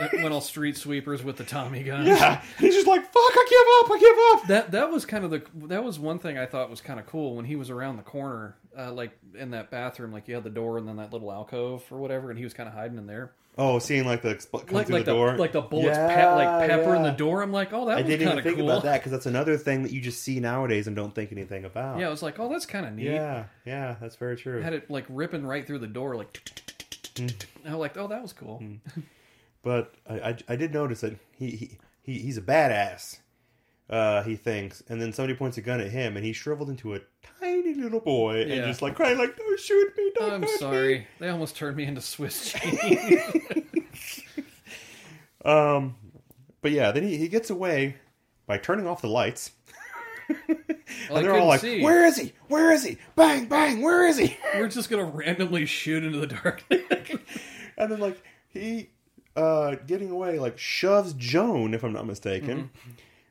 It went all street sweepers with the Tommy gun. yeah, he's just like, fuck, I give up, I give up. That that was kind of the that was one thing I thought was kind of cool when he was around the corner, uh, like in that bathroom, like you had the door and then that little alcove or whatever, and he was kind of hiding in there, Oh, seeing like the expl- come like through like the door, like the bullets Yeah, pe- like pepper in the door. I'm like, oh, that I was didn't kind even of think cool. about that because that's another thing that you just see nowadays and don't think anything about. Yeah, I was like, oh, that's kind of neat. yeah, yeah, that's very true. Had it like ripping right through the door, like. I was like, oh, that was cool. But I, I, I did notice that he, he, he he's a badass. Uh, he thinks, and then somebody points a gun at him, and he shriveled into a tiny little boy, and just like crying, like "Don't shoot me! Don't I'm hurt me." sorry. They almost turned me into Swiss cheese. Um, but yeah, then he, he gets away by turning off the lights, Well, and they're all like, see. "Where is he? Where is he? Bang bang! Where is he?" We're just gonna randomly shoot into the dark. and then like he uh getting away like shoves Joan, if I'm not mistaken,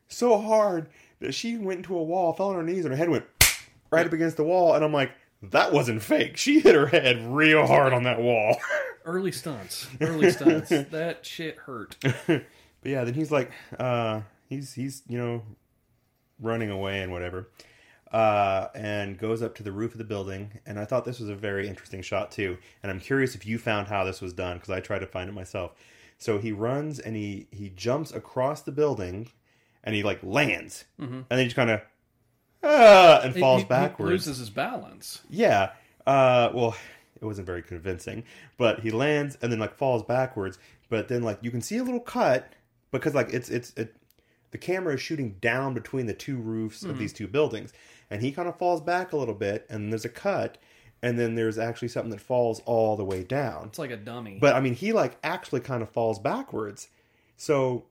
so hard that she went into a wall, fell on her knees, and her head went right up against the wall. And I'm like, that wasn't fake. She hit her head real hard on that wall. Early stunts. Early stunts. that shit hurt. but yeah, then he's like, uh, he's he's you know running away and whatever. Uh, and goes up to the roof of the building, and I thought this was a very interesting shot too. And I'm curious if you found how this was done because I tried to find it myself. So he runs and he he jumps across the building, and he like lands, and then he just kind of ah, and falls He- he backwards. loses his balance. Yeah. Uh, well, it wasn't very convincing, but he lands and then like falls backwards. But then like you can see a little cut because like it's it's it, the camera is shooting down between the two roofs of mm-hmm. these two buildings, and he kind of falls back a little bit, and there's a cut, and then there's actually something that falls all the way down. It's like a dummy. But I mean, he like actually kind of falls backwards. So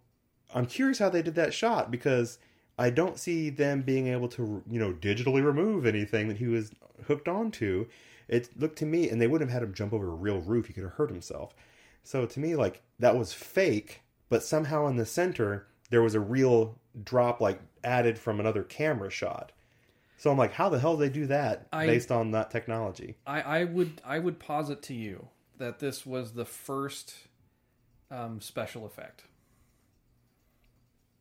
I'm curious how they did that shot because I don't see them being able to, you know, digitally remove anything that he was hooked onto. It looked to me, and they wouldn't have had him jump over a real roof. He could have hurt himself. So to me, like that was fake, but somehow in the center there was a real drop, like added from another camera shot. So I'm like, how the hell did they do that I- based on that technology? I, I would I would posit to you that this was the first um, special effect.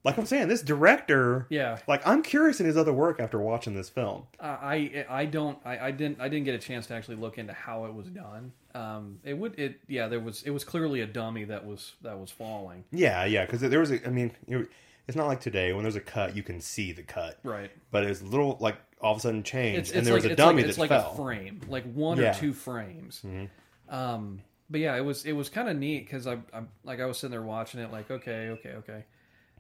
Like I'm saying, this director Yeah. Like I'm curious in his other work after watching this film. I I I don't I, I didn't I didn't get a chance to actually look into how it was done. Um, it would it yeah there was it was clearly a dummy that was that was falling. Yeah, yeah, because there was a. I mean, it- it's not like today when there's a cut you can see the cut, Right. but it's a little like all of a sudden changed, It's, and there like was a it's dummy like, it's that like fell. a frame, like one Yeah. or two frames. Um, but yeah, it was it was kind of neat because I, I like I was sitting there watching it, like okay, okay, okay,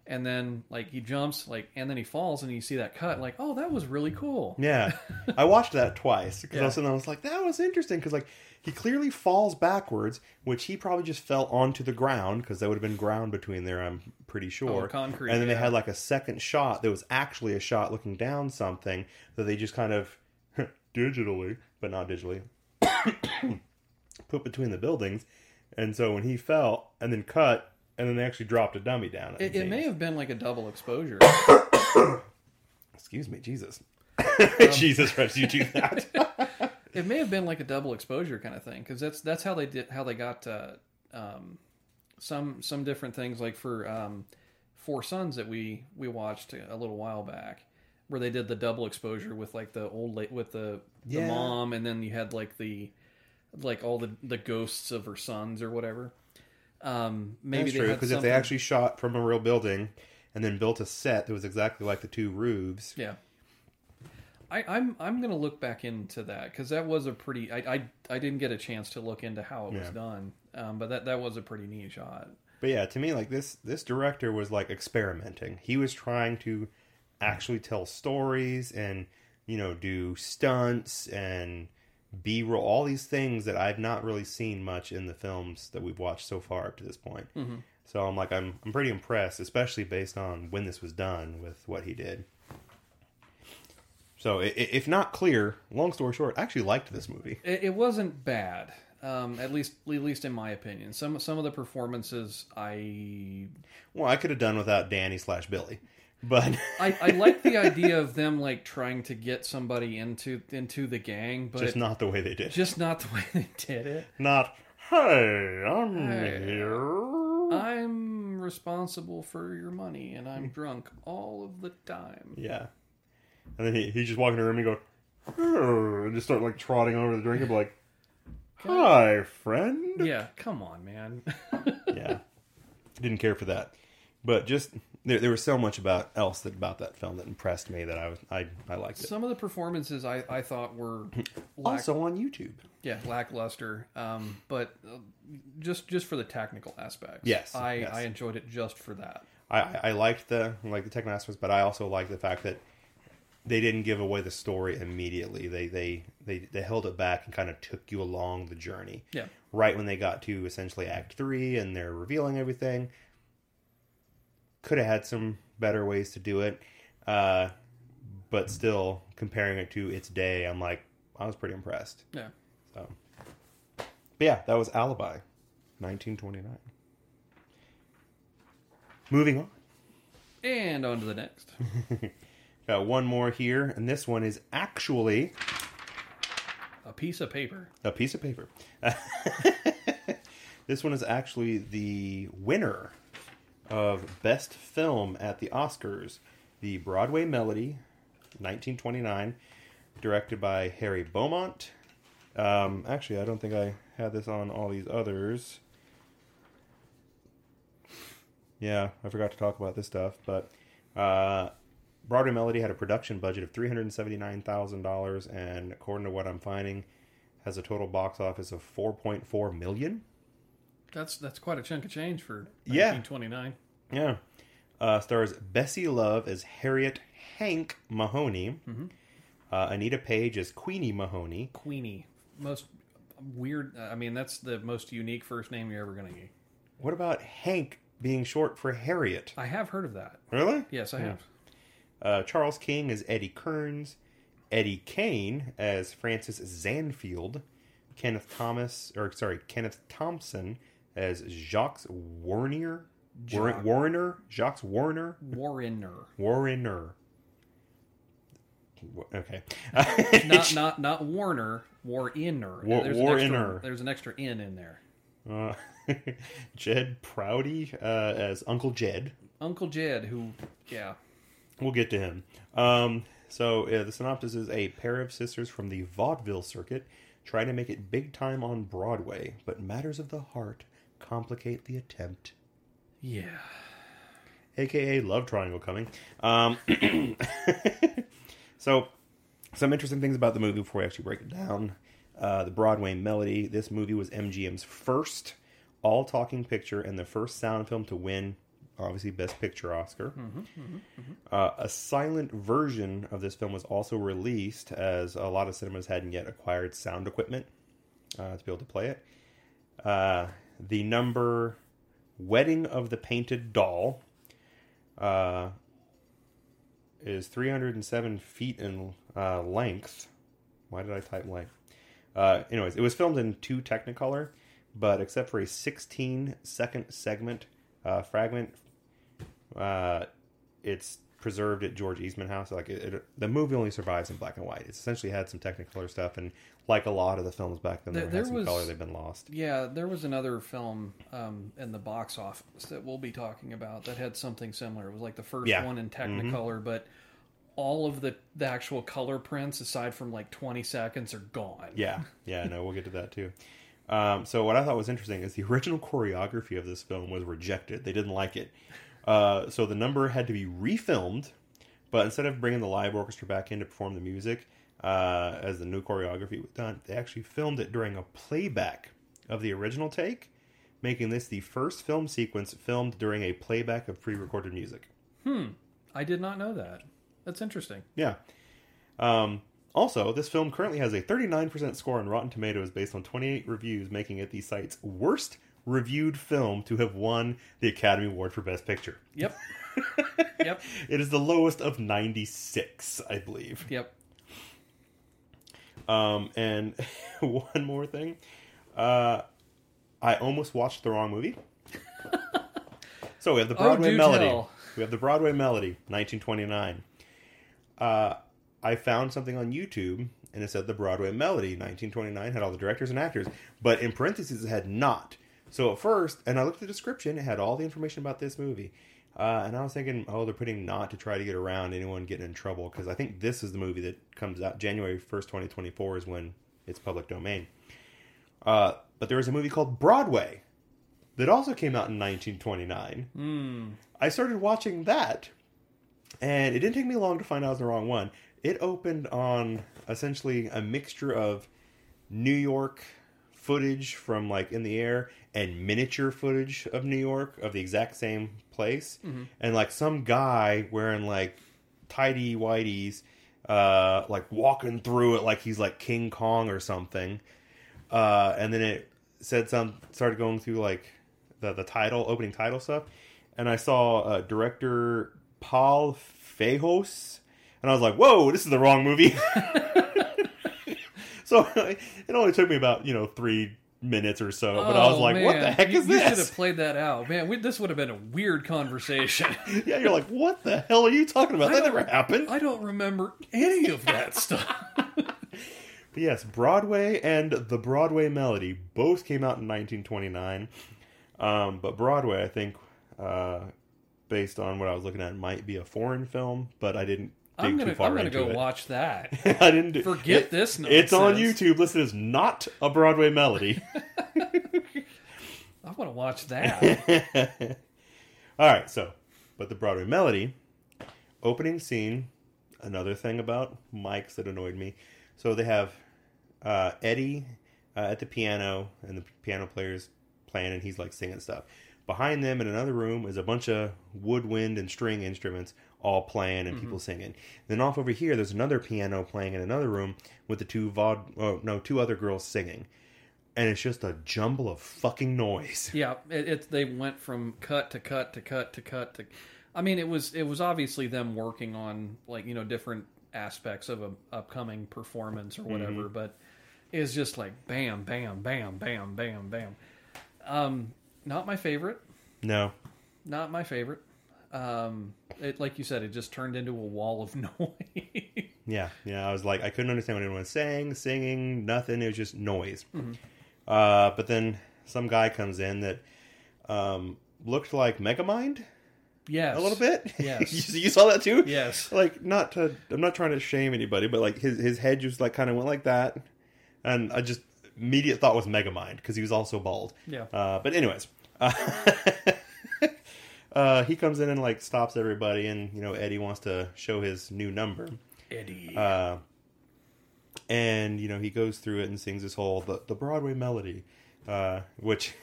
and then like he jumps, like and then he falls, and you see that cut, like oh, that was really cool. Yeah, I watched that twice because I Yeah. I was like, that was interesting because like he clearly falls backwards, which he probably just fell onto the ground because there would have been ground between there. I'm pretty oh, sure. Oh, concrete, And then they had like a second shot that was actually a shot looking down something that they just kind of digitally, but not digitally, put between the buildings. And so when he fell and then cut, and then they actually dropped a dummy down. It, it may have been like a double exposure. Excuse me, Jesus. Um, Jesus, Rex, you do that. it may have been like a double exposure kind of thing because that's that's how they did how they got uh, um, some some different things like for um, Four Sons that we we watched a little while back where they did the double exposure with like the old la- with the, the Yeah. mom and then you had like the like all the the ghosts of her sons or whatever. Um, maybe That's they true because if they actually shot from a real building and then built a set that was exactly like the two roofs, Yeah. I, I'm I'm gonna look back into that because that was a pretty I, I I didn't get a chance to look into how it was done, um, but that that was a pretty neat shot. But yeah, to me, like this, this director was like experimenting. He was trying to actually tell stories and you know do stunts and B roll, all these things that I've not really seen much in the films that we've watched so far up to this point. So I'm like, I'm I'm pretty impressed, especially based on when this was done with what he did. So, if not clear, long story short, I actually liked this movie. It, it wasn't bad, um, at least at least in my opinion. Some some of the performances I Well, I could have done without Danny slash Billy, but I, I like the idea of them like trying to get somebody into into the gang, but just not the way they did. just not the way they did it. Not, hey, I'm Hey. here. I'm responsible for your money, and I'm hmm. drunk all of the time. Yeah. And then he, he just walk in the room and go, "Oh," and just start like trotting over the drink and be like, hi, friend. Yeah, come on, man. Yeah. Didn't care for that. But just, there, there was so much about else that about that film that impressed me that I was, I, I liked it. Some of the performances I, I thought were lack, Also on YouTube. yeah lackluster, um, but uh, just just for the technical aspects. Yes, I, yes. I enjoyed it just for that. I, I I liked the like the technical aspects, but I also liked the fact that they didn't give away the story immediately. They they they, they held it back and kind of took you along the journey. Yeah. Right when they got to essentially Act Three and they're revealing everything, could have had some better ways to do it, uh, but still comparing it to its day, I'm like I was pretty impressed. Yeah. So, but yeah, that was Alibi, 1929. Moving on. And on to the next. Got one more here, and this one is actually A piece of paper. a piece of paper. this one is actually the winner of Best Film at the Oscars, the Broadway Melody, 1929, directed by Harry Beaumont. Um, actually, I don't think I had this on all these others. Yeah, I forgot to talk about this stuff, but uh, Broadway Melody had a production budget of three hundred seventy nine thousand dollars, and according to what I'm finding, has a total box office of four point four million. That's that's quite a chunk of change for Yeah. 1929. Yeah, uh, stars Bessie Love as Harriet Hank Mahoney, uh, Anita Page as Queenie Mahoney, Queenie. Most weird. I mean, that's the most unique first name you're ever going to get. What about Hank being short for Harriet? I have heard of that. Really? Yes, I have. Uh, Charles King as Eddie Kearns, Eddie Kane as Francis Zanfield, Kenneth Thomas, or sorry, Kenneth Thompson as Jacques Warner, War- Jacques. Warner, Jacques Warner, Warrener. Warner. Okay. Not not not Warner. Warrener. War- there's, an extra, there's an extra N in there. Uh, Jed Prouty uh, as Uncle Jed. Uncle Jed, who, yeah, We'll get to him. Um, so uh, the synopsis is a pair of sisters from the vaudeville circuit try to make it big time on Broadway, but matters of the heart complicate the attempt. yeah. AKA love triangle coming. Um, so some interesting things about the movie before we actually break it down. uh, the Broadway Melody. This movie was MGM's first all talking picture and the first sound film to win, obviously, Best Picture Oscar. Uh, a silent version of this film was also released as a lot of cinemas hadn't yet acquired sound equipment uh, to be able to play it. The number Wedding of the Painted Doll uh, is 307 feet in uh, length. Why did I type length? Uh, anyways, it was filmed in two Technicolor, but except for a 16 second segment uh, fragment, uh, it's preserved at George Eastman House. Like it, it, the movie only survives in black and white. It's essentially had some Technicolor stuff, and like a lot of the films back then, There- there had some was- color. They've been lost. Yeah, there was another film um, in the box office that we'll be talking about that had something similar. It was like the first Yeah. one in Technicolor, but all of the, the actual color prints, aside from like 20 seconds, are gone. Yeah, yeah, no, we'll get to that too. Um, so what I thought was interesting is the original choreography of this film was rejected. They didn't like it. Uh, so the number had to be refilmed, but instead of bringing the live orchestra back in to perform the music uh, as the new choreography was done, they actually filmed it during a playback of the original take, making this the first film sequence filmed during a playback of pre-recorded music. Hmm, I did not know that. That's interesting. Yeah. Um, also, this film currently has a 39% score on Rotten Tomatoes based on 28 reviews, making it the site's worst reviewed film to have won the Academy Award for Best Picture. Yep. yep. It is the lowest of 96, I believe. Yep. Um, and one more thing. Uh, I almost watched the wrong movie. so we have the Broadway Oh, Melody. tell. We have the Broadway Melody, 1929. Uh, I found something on YouTube and it said the Broadway Melody, 1929, had all the directors and actors, but in parentheses it had not. So at first, and I looked at the description, it had all the information about this movie. Uh, and I was thinking, oh, they're putting not to try to get around anyone getting in trouble because I think this is the movie that comes out January 1st, 2024 is when it's public domain. Uh, but there was a movie called Broadway that also came out in 1929. I started watching that, and it didn't take me long to find out I was the wrong one. It opened on essentially a mixture of New York footage from like in the air and miniature footage of New York of the exact same place, and like some guy wearing like tidy whiteys, uh, like walking through it like he's like King Kong or something. Uh, and then it said some started going through like the the title opening title stuff, and I saw uh, director Paul Fejos, and I was like, "Whoa, this is the wrong movie." so it only took me about you know three minutes or so, but I was Oh, like, "What the man. heck you, is You should have played that out, man. We, this would have been a weird conversation. yeah, you're like, "What the hell are you talking about? I That never happened." I don't remember any of that stuff. But yes, Broadway and the Broadway Melody both came out in 1929. Um, but Broadway, I think, uh, based on what I was looking at, might be a foreign film. But I didn't I'm gonna, I'm gonna go it. watch that. I didn't do, Forget it- this It's on. YouTube. Listen, it's not a Broadway Melody. I want to watch that. All right, so, but the Broadway Melody opening scene. Another thing about mics that annoyed me. So they have uh, Eddie uh, at the piano, and the piano player's playing, and he's like singing stuff. Behind them in another room is a bunch of woodwind and string instruments all playing and people singing. Then off over here, there's another piano playing in another room with the two vod, oh no, two other girls singing, and it's just a jumble of fucking noise. yeah, it, it. They went from cut to cut to cut to cut to. I mean, it was it was obviously them working on like you know different aspects of a upcoming performance or whatever, but it's just like bam, bam, bam, bam, bam, bam. Um, not my favorite. No, Not my favorite. Um, it like you said, it just turned into a wall of noise. Yeah, yeah. I was like, I couldn't understand what anyone was saying, singing, nothing. It was just noise. Uh, but then some guy comes in that um, looked like Megamind yes, a little bit. Yes. you, you saw that too. Yes. Like, not to. I'm not trying to shame anybody, but like his his head just like kind of went like that, and I just immediate thought was Megamind because he was also bald. Yeah. Uh, but anyways. Uh, Uh, he comes in and like stops everybody, and you know Eddie wants to show his new number. Eddie. Uh, and you know he goes through it and sings this whole the, the Broadway melody, uh, which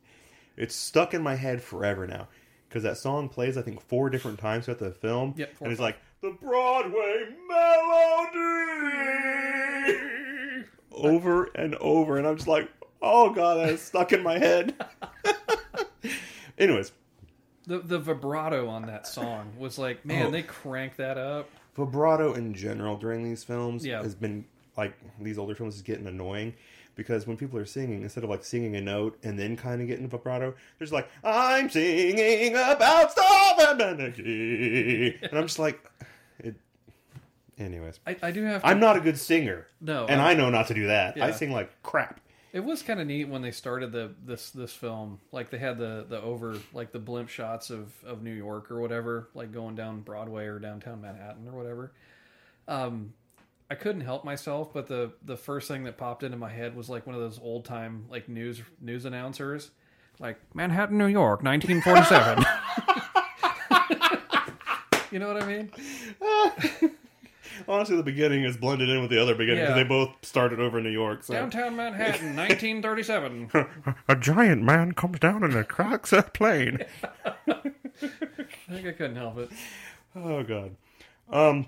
it's stuck in my head forever now because that song plays I think four different times throughout the film, Yep, and it's like the Broadway melody over and over, and I'm just like, oh god, that is stuck in my head. Anyways, The the vibrato on that song was like, man, Oh. they crank that up. vibrato in general during these films Yeah. has been like these older films is getting annoying because when people are singing instead of like singing a note and then kind of getting vibrato there's like i'm singing about stuff and energy and i'm just like it anyways I, I do have. To, i'm not a good singer No, and I- i know not to do that i sing like crap It was kind of neat when they started the this this film. Like they had the the over like the blimp shots of of New York or whatever, like going down Broadway or downtown Manhattan or whatever. Um, I couldn't help myself, but the the first thing that popped into my head was like one of those old time like news news announcers, like Manhattan, New York, 1947. you know what I mean? honestly the beginning is blended in with the other beginning because Yeah. they both started over in new york so Downtown Manhattan, 1937. a giant man comes down and cracks a plane I think I couldn't help it. Oh god. Um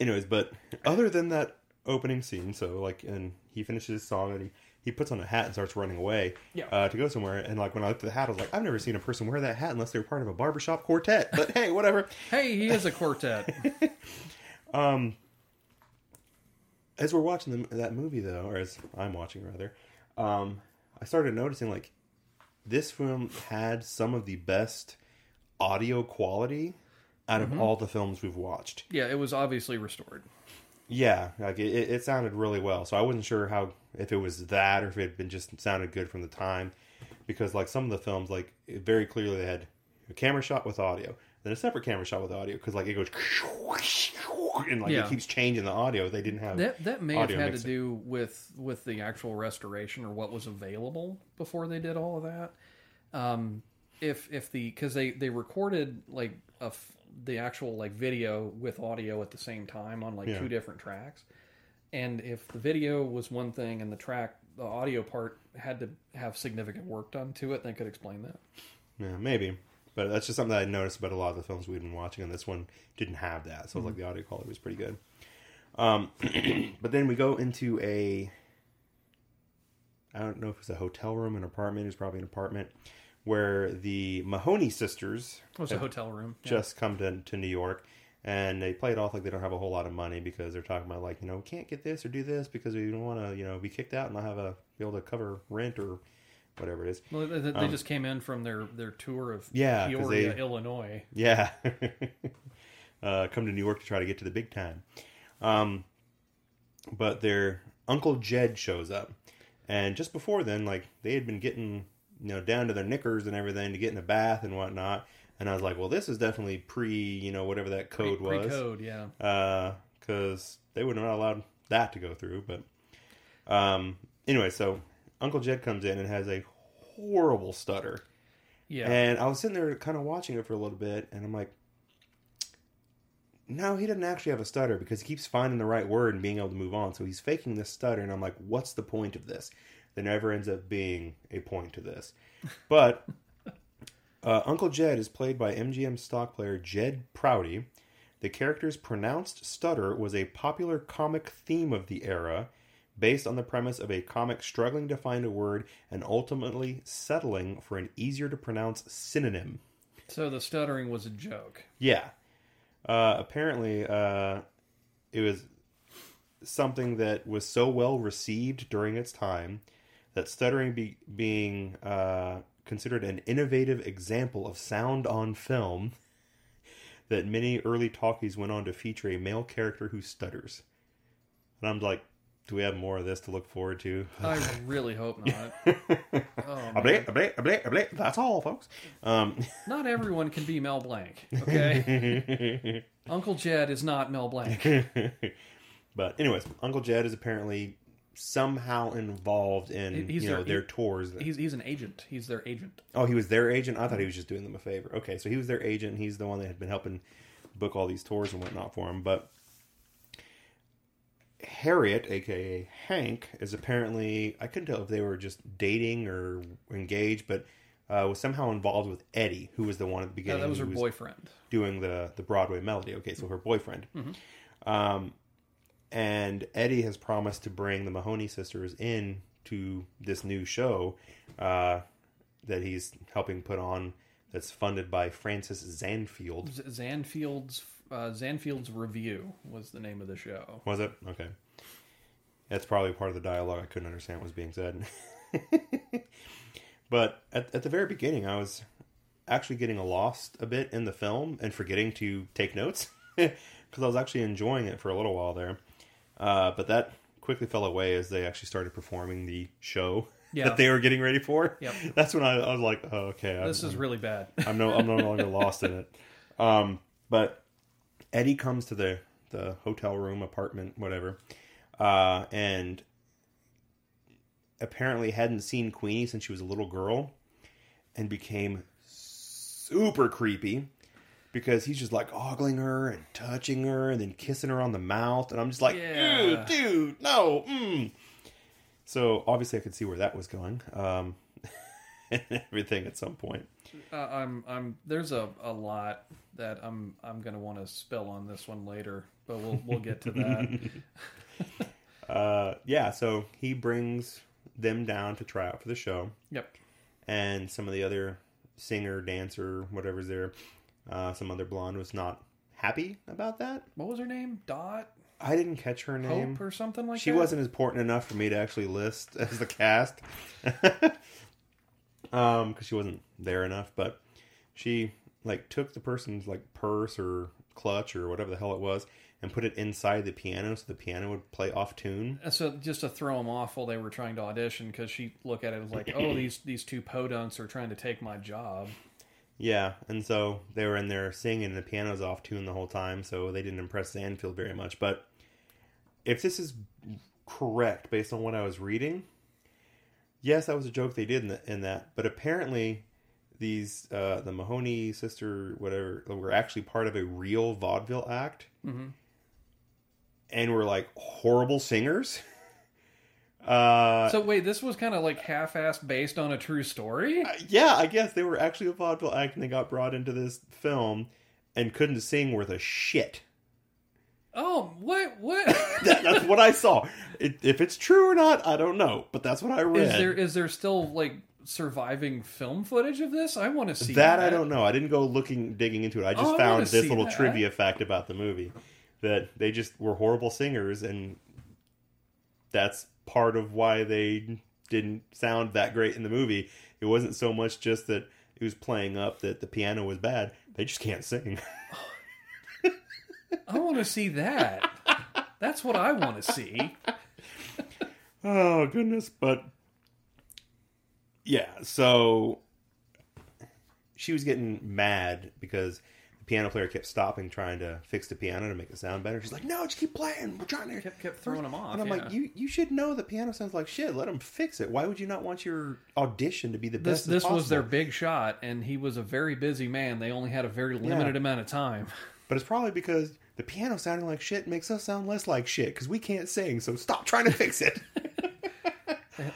anyways, but other than that opening scene, so like and he finishes his song and he, he puts on a hat and starts running away Yeah. uh, to go somewhere and like when I looked at the hat I was like I've never seen a person wear that hat unless they were part of a barbershop quartet. But hey, whatever. Hey, he is a quartet. As we're watching the, that movie though, or as I'm watching rather, um I started noticing like this film had some of the best audio quality out of all the films we've watched. Yeah, it was obviously restored. Yeah, like it, it it sounded really well. So I wasn't sure how if it was that or if it had been just sounded good from the time, because like some of the films, like very clearly they had a camera shot with audio, then a separate camera shot with audio, because like it goes and like Yeah. it keeps changing the audio. They didn't have That that may have had mixing. to do with with the actual restoration or what was available before they did all of that. Um, if if the because they they recorded like a f- the actual like video with audio at the same time on like Yeah. two different tracks, and if the video was one thing and the track the audio part had to have significant work done to it, they could explain that. Yeah, maybe. But that's just something that I noticed about a lot of the films we've been watching, and this one didn't have that. So like the audio quality was pretty good. Um, but then we go into a, I don't know if it's a hotel room, an apartment. It's probably an apartment where the Mahoney sisters It was a hotel room. Yeah. just come to, to New York. And they play it off like they don't have a whole lot of money because they're talking about like you know we can't get this or do this because we don't want to you know be kicked out and not have a be able to cover rent or whatever it is. Well, they, they just came in from their, their tour of Um, Yeah, Peoria, they- Illinois. Yeah. uh, come to New York to try to get to the big time. Um, but their Uncle Jed shows up. And just before then, like, they had been getting, you know, down to their knickers and everything to get in a bath and whatnot. And I was like, well, this is definitely pre, you know, whatever that code Pre- was. Pre-code, yeah. Because they would have not allowed that to go through. But um, anyway, so Uncle Jed comes in and has a horrible stutter. Yeah. And I was sitting there kind of watching it for a little bit, and I'm like, no, he doesn't actually have a stutter because he keeps finding the right word and being able to move on. So he's faking this stutter, and I'm like, what's the point of this? There never ends up being a point to this. But uh, Uncle Jed is played by MGM stock player Jed Prouty. The character's pronounced stutter was a popular comic theme of the era, based on the premise of a comic struggling to find a word and ultimately settling for an easier to pronounce synonym. so the stuttering was a joke. Yeah. Uh, apparently, uh, it was something that was so well received during its time that stuttering be- being uh, considered an innovative example of sound on film that many early talkies went on to feature a male character who stutters. And I'm like, do we have more of this to look forward to? I really hope not. Oh, bleh, bleh, a bleh, a bleh. That's all, folks. Um, Not everyone can be Mel Blanc. Okay, Uncle Jed is not Mel Blanc. but anyways, Uncle Jed is apparently somehow involved in He's you know their- their tours. He's he's an agent. He's their agent. oh, he was their agent. I thought he was just doing them a favor. Okay, so he was their agent. He's the one that had been helping book all these tours and whatnot for him. But Harriet, aka Hank, is apparently I couldn't tell if they were just dating or engaged, but uh, was somehow involved with Eddie, who was the one at the Yeah, beginning. that was her who boyfriend. doing the the Broadway melody. Okay, so her boyfriend. Hmm. Um, and Eddie has promised to bring the Mahoney sisters in to this new show uh, that he's helping put on. That's funded by Francis Zanfield. Z- Zanfield's uh, Zanfield's Revue was the name of the show. Was it okay? That's probably part of the dialogue I couldn't understand what was being said. but at, at the very beginning, I was actually getting lost a bit in the film and forgetting to take notes because I was actually enjoying it for a little while there. Uh, but that quickly fell away as they actually started performing the show Yeah. that they were getting ready for. Yep. That's when I, I was like, oh, okay, I'm- This is really bad. I'm no I'm no longer lost in it. Um, but Eddie comes to the the hotel room, apartment, whatever, uh, and apparently hadn't seen Queenie since she was a little girl, and became super creepy because he's just like ogling her and touching her and then kissing her on the mouth, and I'm just like, Yeah. Dude, no. Mm. So obviously, I could see where that was going, um, and everything at some point. Uh, I'm I'm there's a, a lot that I'm I'm gonna want to spill on this one later, but we'll we'll get to that. uh, yeah, so he brings them down to try out for the show, yep. and some of the other singer, dancer, whatever's there, uh, some other blonde was not happy about that. What was her name? Dot I didn't catch her name. Hope or something like she that. She wasn't important enough for me to actually list as the cast, um, because she wasn't there enough. But she like took the person's like purse or clutch or whatever the hell it was and put it inside the piano so the piano would play off tune. Uh, So just to throw them off while they were trying to audition, because she looked at it as like, oh, these these two podunks are trying to take my job. Yeah, and so they were in there singing, and the piano's off tune the whole time, so they didn't impress Zanfield very much. But if this is correct based on what I was reading, yes, that was a joke they did in, the, in that. But apparently, these uh, the Mahoney sister, whatever, were actually part of a real vaudeville act, Mm-hmm. and were like horrible singers. Uh, So wait, this was kind of like half-assed based on a true story. yeah, I guess they were actually a vaudeville act, and they got brought into this film and couldn't sing worth a shit. Oh, what what That, that's what I saw. It, if it's true or not, I don't know, but that's what I read. is there? Is there still like surviving film footage of this? I want to see that I don't know. I didn't go looking digging into it. I oh, just Oh, found wanna this little that. trivia fact about the movie that they just were horrible singers, and that's part of why they didn't sound that great in the movie. It wasn't so much just that it was playing up that the piano was bad. They just can't sing. I want to see that. That's what I want to see. Oh goodness, but yeah, so she was getting mad because the piano player kept stopping trying to fix the piano to make it sound better. She's like, "No, just keep playing. We're trying to." Kept kept throwing them off. and I'm yeah. like, "You you should know the piano sounds like shit. Let them fix it. Why would you not want your audition to be the this best?" this as was their big shot, and he was a very busy man. They only had a very limited amount of time. But it's probably because the piano sounding like shit makes us sound less like shit because we can't sing. So stop trying to fix it.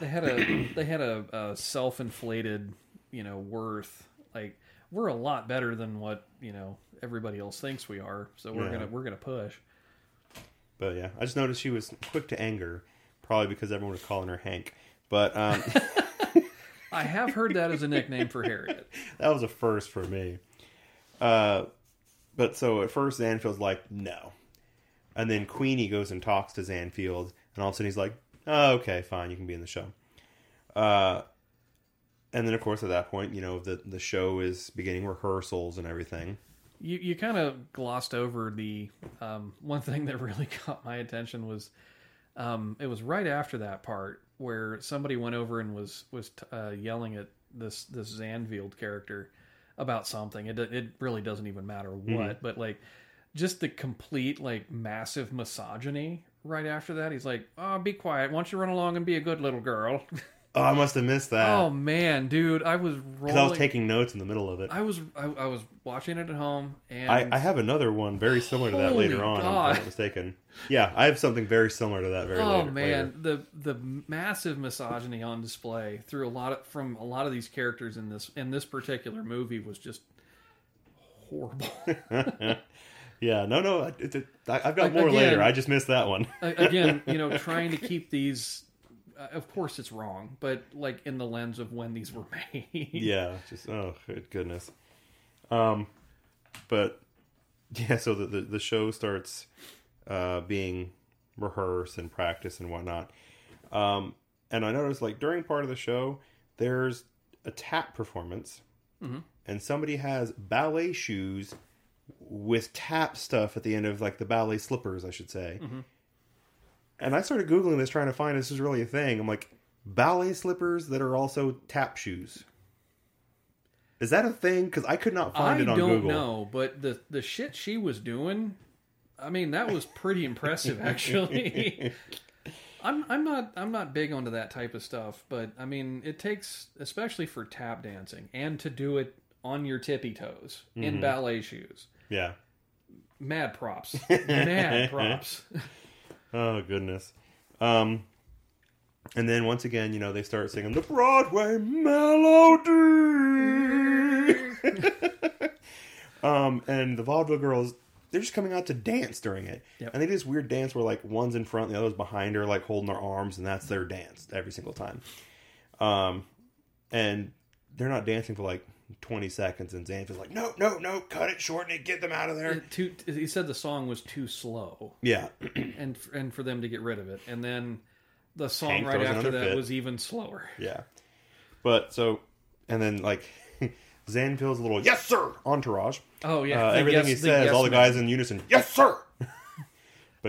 They, had a they had a, a self inflated you know worth. Like we're a lot better than what you know everybody else thinks we are. So we're Yeah. gonna we're gonna push. But yeah, I just noticed she was quick to anger, probably because everyone was calling her Hank. But um, I have heard that as a nickname for Harriet. that was a first for me. Uh, but so at first Zanfield's like no, and then Queenie goes and talks to Zanfield, and all of a sudden he's like, oh, "Okay, fine, you can be in the show." Uh, and then of course at that point, you know, the the show is beginning rehearsals and everything. You you kind of glossed over the um, one thing that really caught my attention was um, it was right after that part where somebody went over and was was uh, yelling at this this Zanfield character about something. It it really doesn't even matter mm-hmm. what, but like just the complete like massive misogyny right after that. He's like, "Oh, be quiet. Why don't you run along and be a good little girl?" Oh, I must have missed that. Oh man, dude, I was rolling. Because I was taking notes in the middle of it. I was I, I was watching it at home, and I, I have another one very similar to that later Holy on. If God. I'm not mistaken. Yeah, I have something very similar to that very later. oh later. man, the the massive misogyny on display through a lot of from a lot of these characters in this in this particular movie was just horrible. yeah, no, no, it's a, I, I've got Like, more again- later. I just missed that one. Again, you know, trying to keep these. Uh, of course, it's wrong, but like in the lens of when these were made. yeah, just oh goodness. Um, but yeah, so the the, the show starts uh, being rehearsed and practiced and whatnot. Um, and I noticed like during part of the show, there's a tap performance, and somebody has ballet shoes with tap stuff at the end of like the ballet slippers, I should say. And I started googling this, trying to find this is really a thing. I'm like, ballet slippers that are also tap shoes. Is that a thing? Because I could not find I it on Google. I don't know, but the the shit she was doing, I mean, that was pretty impressive actually. I'm I'm not I'm not big onto that type of stuff, but I mean, it takes especially for tap dancing and to do it on your tippy toes Mm-hmm. in ballet shoes. Yeah. Mad props. Mad props. Oh goodness. Um, and then once again, you know, they start singing the Broadway melody. um, and the vaudeville girls, they're just coming out to dance during it, Yep. and they do this weird dance where like one's in front, the other's behind her, like holding their arms, and that's their dance every single time. Um, and they're not dancing for like. 20 seconds and Xanthi's like, no, no, no, cut it, shorten it, get them out of there. Too, he said the song was too slow, Yeah. and and for them to get rid of it, and then the song Hank right after that fit. was even slower. Yeah. But so, and then like, Zanfield's a little, yes, sir, entourage. Oh yeah, Uh, everything yes- he says, yes all the man. guys in unison, yes, sir.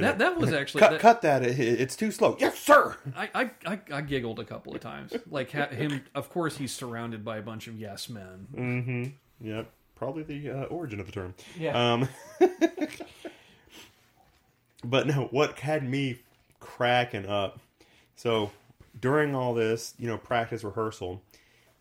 but That that was actually cut, that- cut that. It, it's too slow. Yes, sir. I, I, I, I giggled a couple of times. Like ha- him, of course, he's surrounded by a bunch of yes men. Mm-hmm. Yep. Probably the uh, origin of the term. Yeah. Um, but no, what had me cracking up. So during all this, you know, practice rehearsal,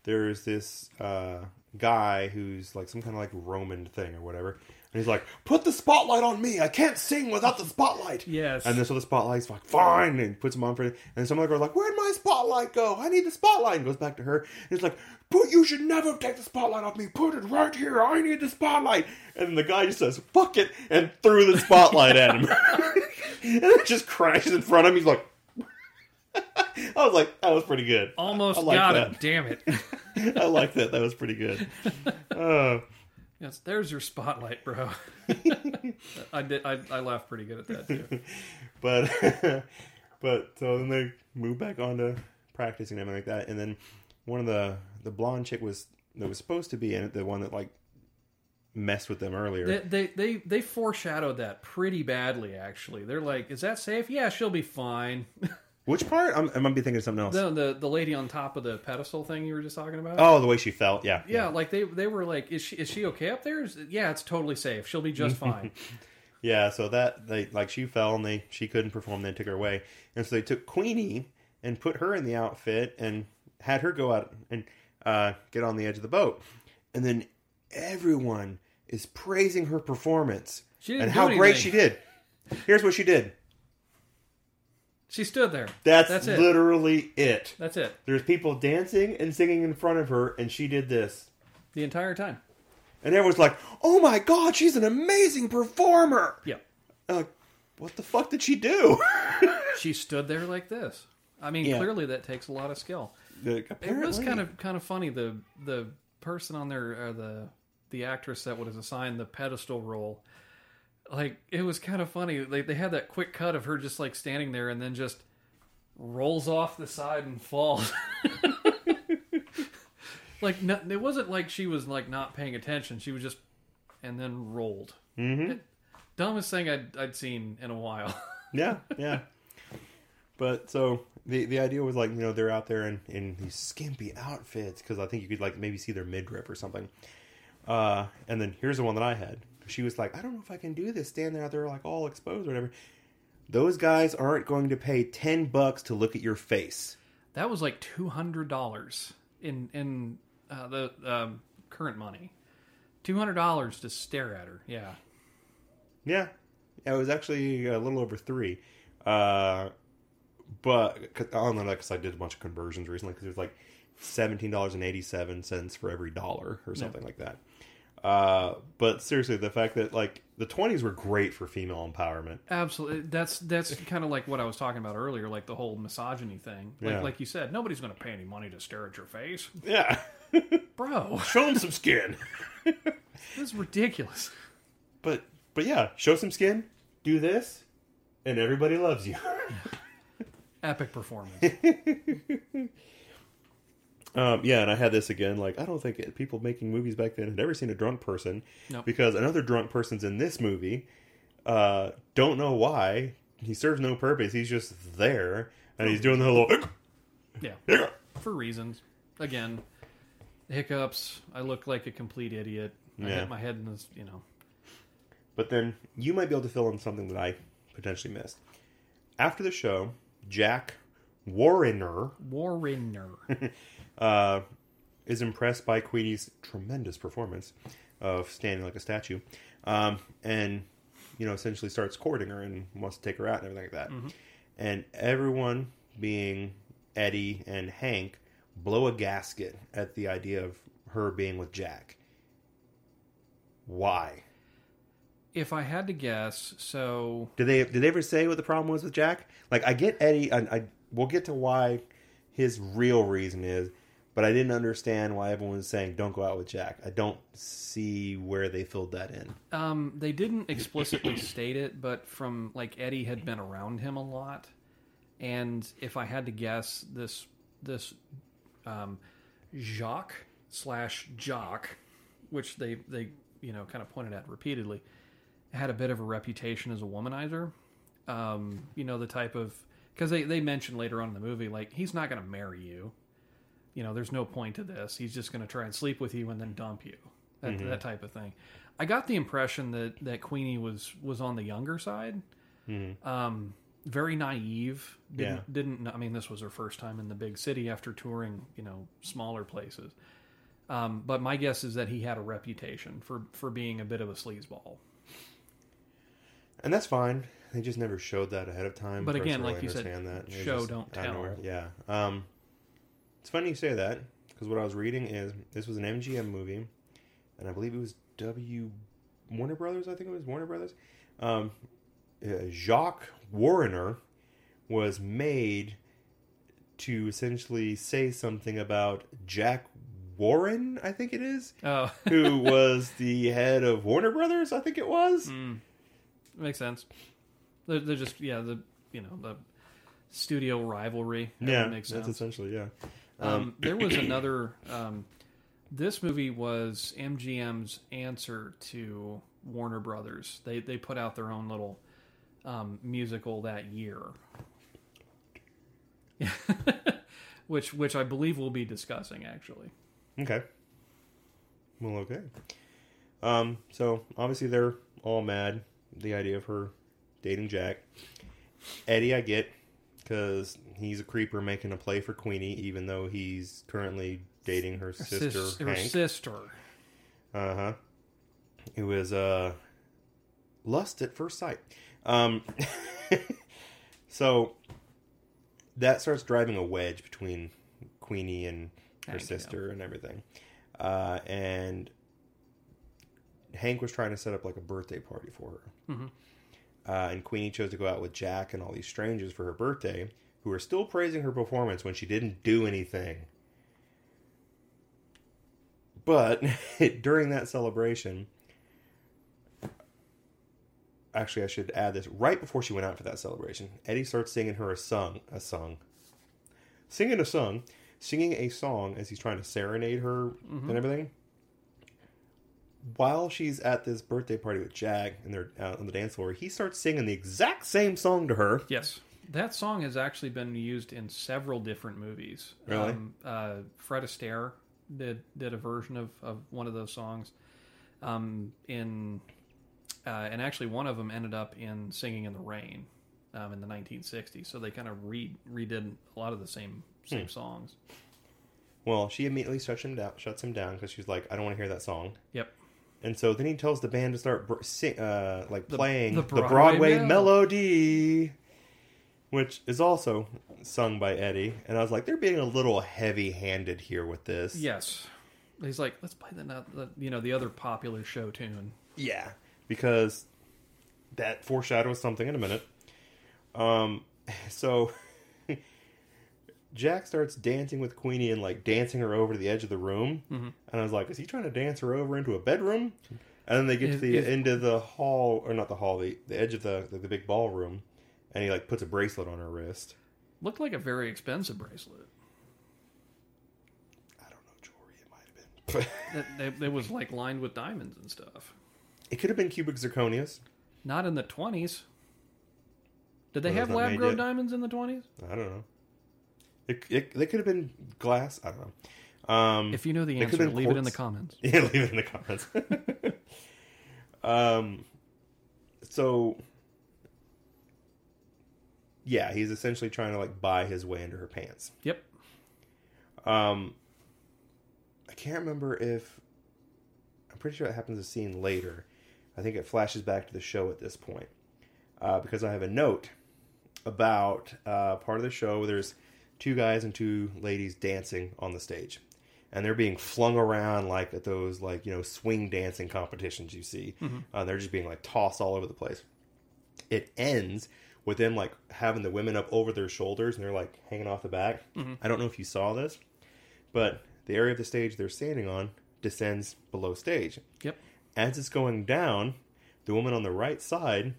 there's this uh, guy who's like some kind of like Roman thing or whatever, and he's like, "Put the spotlight on me. I can't sing without the spotlight." Yes. And then so the spotlight's like, "Fine," and puts him on for. It. And then some other girl's like, "Where'd my spotlight go? I need the spotlight." And goes back to her. And he's like, "But you should never take the spotlight off me. Put it right here. I need the spotlight." And the guy just says, "Fuck it," and threw the spotlight at him. and it just crashes in front of him. He's like. I was like, that was pretty good. Almost I like got that. him. Damn it. I like that. That was pretty good. Uh, yes, there's your spotlight, bro. I did. I, I laughed pretty good at that too. but but so then they move back on to practicing and everything like that. And then one of the the blonde chick was that was supposed to be in it, the one that like messed with them earlier. They, they they they foreshadowed that pretty badly. Actually, they're like, "Is that safe? Yeah, she'll be fine." Which part? I'm, I might be thinking of something else. the, the the lady on top of the pedestal thing you were just talking about. oh, the way she felt. Yeah. yeah, like they they were like, "Is she is she okay up there?" Yeah, it's totally safe. She'll be just fine. Yeah, so that they like she fell and they she couldn't perform. They took her away, and so they took Queenie and put her in the outfit and had her go out and uh, get on the edge of the boat, and then everyone is praising her performance She didn't and how great she did. Here's what she did. She stood there. That's, That's it. literally it. That's it. There's people dancing and singing in front of her, and she did this. The entire time. And everyone's like, "Oh my god, she's an amazing performer!" Yeah. Uh, what the fuck did she do? She stood there like this. I mean, Yeah. clearly that takes a lot of skill. Like, It was kind of kind of funny. The the person on there, or the the actress that was assigned the pedestal role, like it was kind of funny. They they had that quick cut of her just like standing there and then just rolls off the side and falls. like no, it wasn't like she was like not paying attention. She was just and then rolled. Mm-hmm. Dumbest thing I'd I'd seen in a while. Yeah, yeah. but so the the idea was like you know they're out there in in these skimpy outfits because I think you could like maybe see their midriff or something. Uh, and then here's the one that I had. She was like, I don't know if I can do this. Stand there out there like all exposed or whatever. Those guys aren't going to pay ten bucks to look at your face. That was like two hundred dollars in in uh, the um, current money. Two hundred dollars to stare at her. Yeah. Yeah, it was actually a little over three. Uh, but cause, I don't know because I did a bunch of conversions recently because it was like seventeen dollars and eighty seven cents for every dollar or something like that. Uh, but seriously, the fact that like the twenties were great for female empowerment. Absolutely. That's that's kind of like what I was talking about earlier, like the whole misogyny thing. Like Yeah. like you said, nobody's going to pay any money to stare at your face, Yeah, bro. show them some skin. This is ridiculous. But but yeah, show some skin, do this, and everybody loves you. Epic performance. Um, yeah, and I had this again. Like, I don't think it, people making movies back then had ever seen a drunk person Nope. because another drunk person's in this movie. Uh, don't know why. He serves no purpose. He's just there, and he's doing the little. Yeah. For reasons. Again, hiccups. I look like a complete idiot. I Yeah. hit my head in this, you know. But then you might be able to fill in something that I potentially missed. After the show, Jack Warriner Warriner. uh, is impressed by Queenie's tremendous performance of standing like a statue, um, and you know essentially starts courting her and wants to take her out and everything like that. And everyone, being Eddie and Hank, blow a gasket at the idea of her being with Jack. Why? if I had to guess, so Did they did they ever say what the problem was with Jack? Like I get Eddie, I, I we'll get to why his real reason is, but I didn't understand why everyone was saying don't go out with Jack. I don't see where they filled that in. um, they didn't explicitly state it, but from like Eddie had been around him a lot, and if I had to guess, this this um, Jacques slash Jock, which they they you know kind of pointed at repeatedly, had a bit of a reputation as a womanizer. Um, you know the type of because they they mentioned later on in the movie like he's not going to marry you. You know, there's no point to this. He's just going to try and sleep with you and then dump you. That, that type of thing. I got the impression that that Queenie was was on the younger side. Um, very naive. Didn't, Yeah. didn't. I mean, this was her first time in the big city after touring, you know, smaller places. Um, but my guess is that he had a reputation for for being a bit of a sleazeball. And that's fine. They just never showed that ahead of time. But again, like you said, that. Show, just don't out of nowhere. tell. Yeah. Um, it's funny you say that because what I was reading is this was an MGM movie, and I believe it was W Warner Brothers. I think it was Warner Brothers. Um, uh, Jacques Warner was made to essentially say something about Jack Warner. I think it is Oh, who was the head of Warner Brothers. I think it was. Mm. makes sense. They're, they're just yeah the you know the studio rivalry. Yeah, makes that's sense. essentially yeah. Um, there was another. Um, this movie was MGM's answer to Warner Brothers. They they put out their own little um, musical that year, which which I believe we'll be discussing actually. Okay. Well, okay. Um, so obviously they're all mad. The idea of her dating Jack. Eddie, I get because he's a creeper making a play for Queenie, even though he's currently dating her sister Sis- her sister. Uh huh. It was uh, lust at first sight. Um, so that starts driving a wedge between Queenie and her Hank, yeah. sister and everything. Uh, and Hank was trying to set up like a birthday party for her. Mhm. Uh, and Queenie chose to go out with Jack and all these strangers for her birthday, who are still praising her performance when she didn't do anything. But during that celebration, actually, I should add this right before she went out for that celebration. Eddie starts singing her a song, a song, singing a song, singing a song as he's trying to serenade her and everything. While she's at this birthday party with Jag and they're out on the dance floor, he starts singing the exact same song to her. Yes. That song has actually been used in several different movies. Really? Um, uh, Fred Astaire did did a version of, of one of those songs. Um, in uh, and actually one of them ended up in Singing in the Rain. um, in the 1960s. So they kind of re- redid a lot of the same same Hmm. songs. Well, she immediately shuts him down. Shuts him down because she's like, I don't want to hear that song. Yep. And so then he tells the band to start br- sing, uh, like The- playing the the Broadway Broadway, melody, which is also sung by Eddie. And I was like, they're being a little heavy-handed here with this. Yes. He's like, let's play the, the you know the other popular show tune. Yeah, because that foreshadows something in a minute. Um, so Jack starts dancing with Queenie and like dancing her over to the edge of the room, Mhm. and I was like, "Is he trying to dance her over into a bedroom?" And then they get to the end of the hall, or not the hall, the, the edge of the, the the big ballroom, and he like puts a bracelet on her wrist. Looked like a very expensive bracelet. I don't know jewelry it might have been, It, it, it was like lined with diamonds and stuff. it could have been cubic zirconias. Not in the 20s. Did they Well, have lab grown diamonds in the 20s? I don't know. It, it they could have been glass. I don't know. Um, If you know the answer, leave it in the comments. Yeah, leave it in the comments. um, so yeah, he's essentially trying to like buy his way into her pants. Yep. Um, I can't remember if I'm pretty sure it happens a scene later. I think it flashes back to the show at this point uh, because I have a note about uh, part of the show where there's two guys and two ladies dancing on the stage, and they're being flung around like at those like you know swing dancing competitions you see. Uh, they're just being like tossed all over the place. It ends with them like having the women up over their shoulders and they're like hanging off the back. I don't know if you saw this, but the area of the stage they're standing on descends below stage. Yep. As it's going down, the woman on the right side,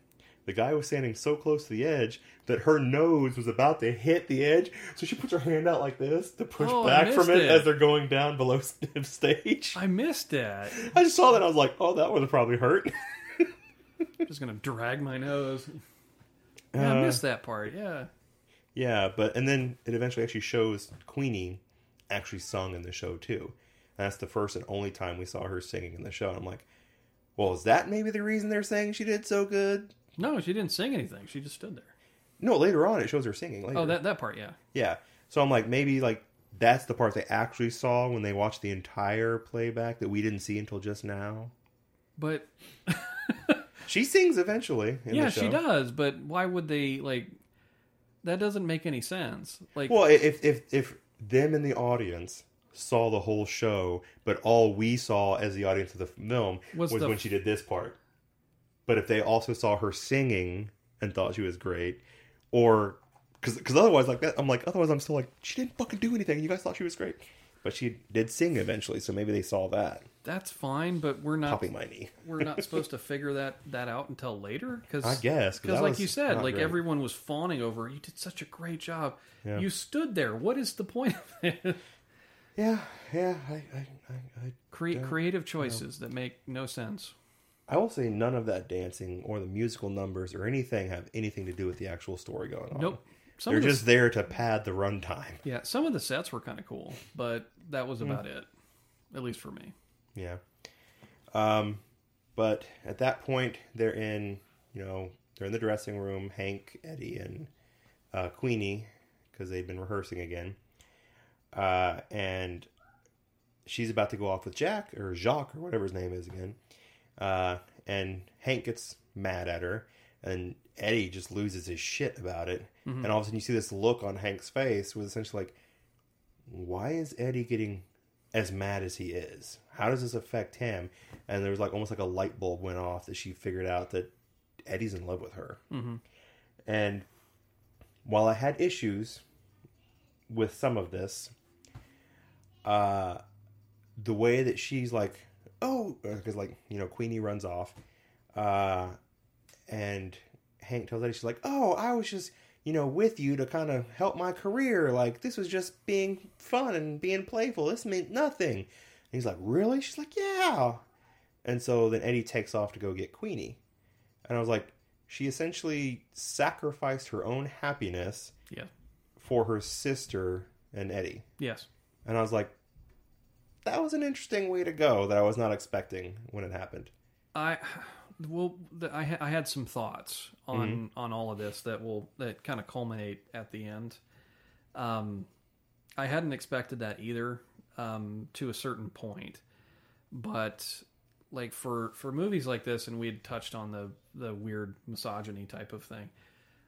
the guy was standing so close to the edge that her nose was about to hit the edge, so she puts her hand out like this to push Oh, back from it, it. as they're going down below stage. I missed that. I just saw that. I was like, "Oh, that would have probably hurt." I'm just gonna drag my nose. Yeah, Uh, I missed that part. Yeah. Yeah, but and then it eventually actually shows Queenie actually sung in the show too. And that's the first and only time we saw her singing in the show. And I'm like, well, is that maybe the reason they're saying she did so good? No, she didn't sing anything. She just stood there. No, later on it shows her singing. Later. Oh, that that part, yeah. yeah. So I'm like, maybe like that's the part they actually saw when they watched the entire playback that we didn't see until just now. But She sings eventually. In yeah, the show. she does. But why would they like? That doesn't make any sense. Like, Well, if if if them in the audience saw the whole show, but all we saw as the audience of the film Was was, the- when she did this part. But if they also saw her singing and thought she was great, or because otherwise, like that, I'm like, otherwise, I'm still like, she didn't fucking do anything. You guys thought she was great, but she did sing eventually, so maybe they saw that. that's fine. But we're not Popping my knee, we're not supposed to figure that that out until later. Because I guess, Because, like you said, like great. everyone was fawning over. You did such a great job. Yeah. You stood there. What is the point of it? Yeah, yeah. I, I, I, I Cre- creative choices that make no sense. I will say none of that dancing or the musical numbers or anything have anything to do with the actual story going on. Nope. Some They're the, just there to pad the runtime. yeah, some of the sets were kind of cool, but that was Hmm. about it. At least for me. Yeah. Um, but at that point, they're in, you know, they're in the dressing room. Hank, Eddie, and uh, Queenie, because they've been rehearsing again. Uh, and she's about to go off with Jack or Jacques or whatever his name is again. Uh, and Hank gets mad at her, and Eddie just loses his shit about it. And all of a sudden, you see this look on Hank's face, with essentially like, why is Eddie getting as mad as he is? How does this affect him? And there was like almost like a light bulb went off that she figured out that Eddie's in love with her. Mm-hmm. And while I had issues with some of this, uh, the way that she's like, oh, because like you know Queenie runs off, uh, and Hank tells Eddie she's like, oh, I was just you know with you to kind of help my career. Like this was just being fun and being playful. This meant nothing. And he's like, really? She's like, yeah. And so then Eddie takes off to go get Queenie, and I was like, she essentially sacrificed her own happiness Yeah. for her sister and Eddie. Yes. And I was like, that was an interesting way to go that I was not expecting when it happened. I well, the, I ha- I had some thoughts on on all of this that will that kind of culminate at the end. Um, I hadn't expected that either, um, to a certain point, but like for for movies like this, and we had touched on the the weird misogyny type of thing.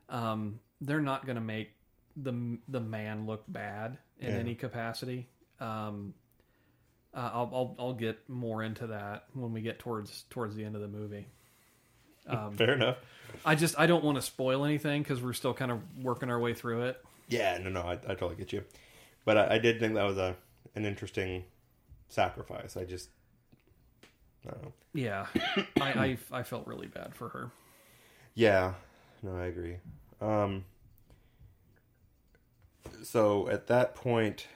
Um, they're not going to make the the man look bad in Yeah. any capacity. Um, uh, I'll, I'll I'll get more into that when we get towards towards the end of the movie. Um, Fair enough. I just I don't want to spoil anything because we're still kind of working our way through it. Yeah, no, no, I, I totally get you. But I, I did think that was a an interesting sacrifice. I just, I don't know. Yeah, I, I I felt really bad for her. Yeah, no, I agree. Um, so at that point,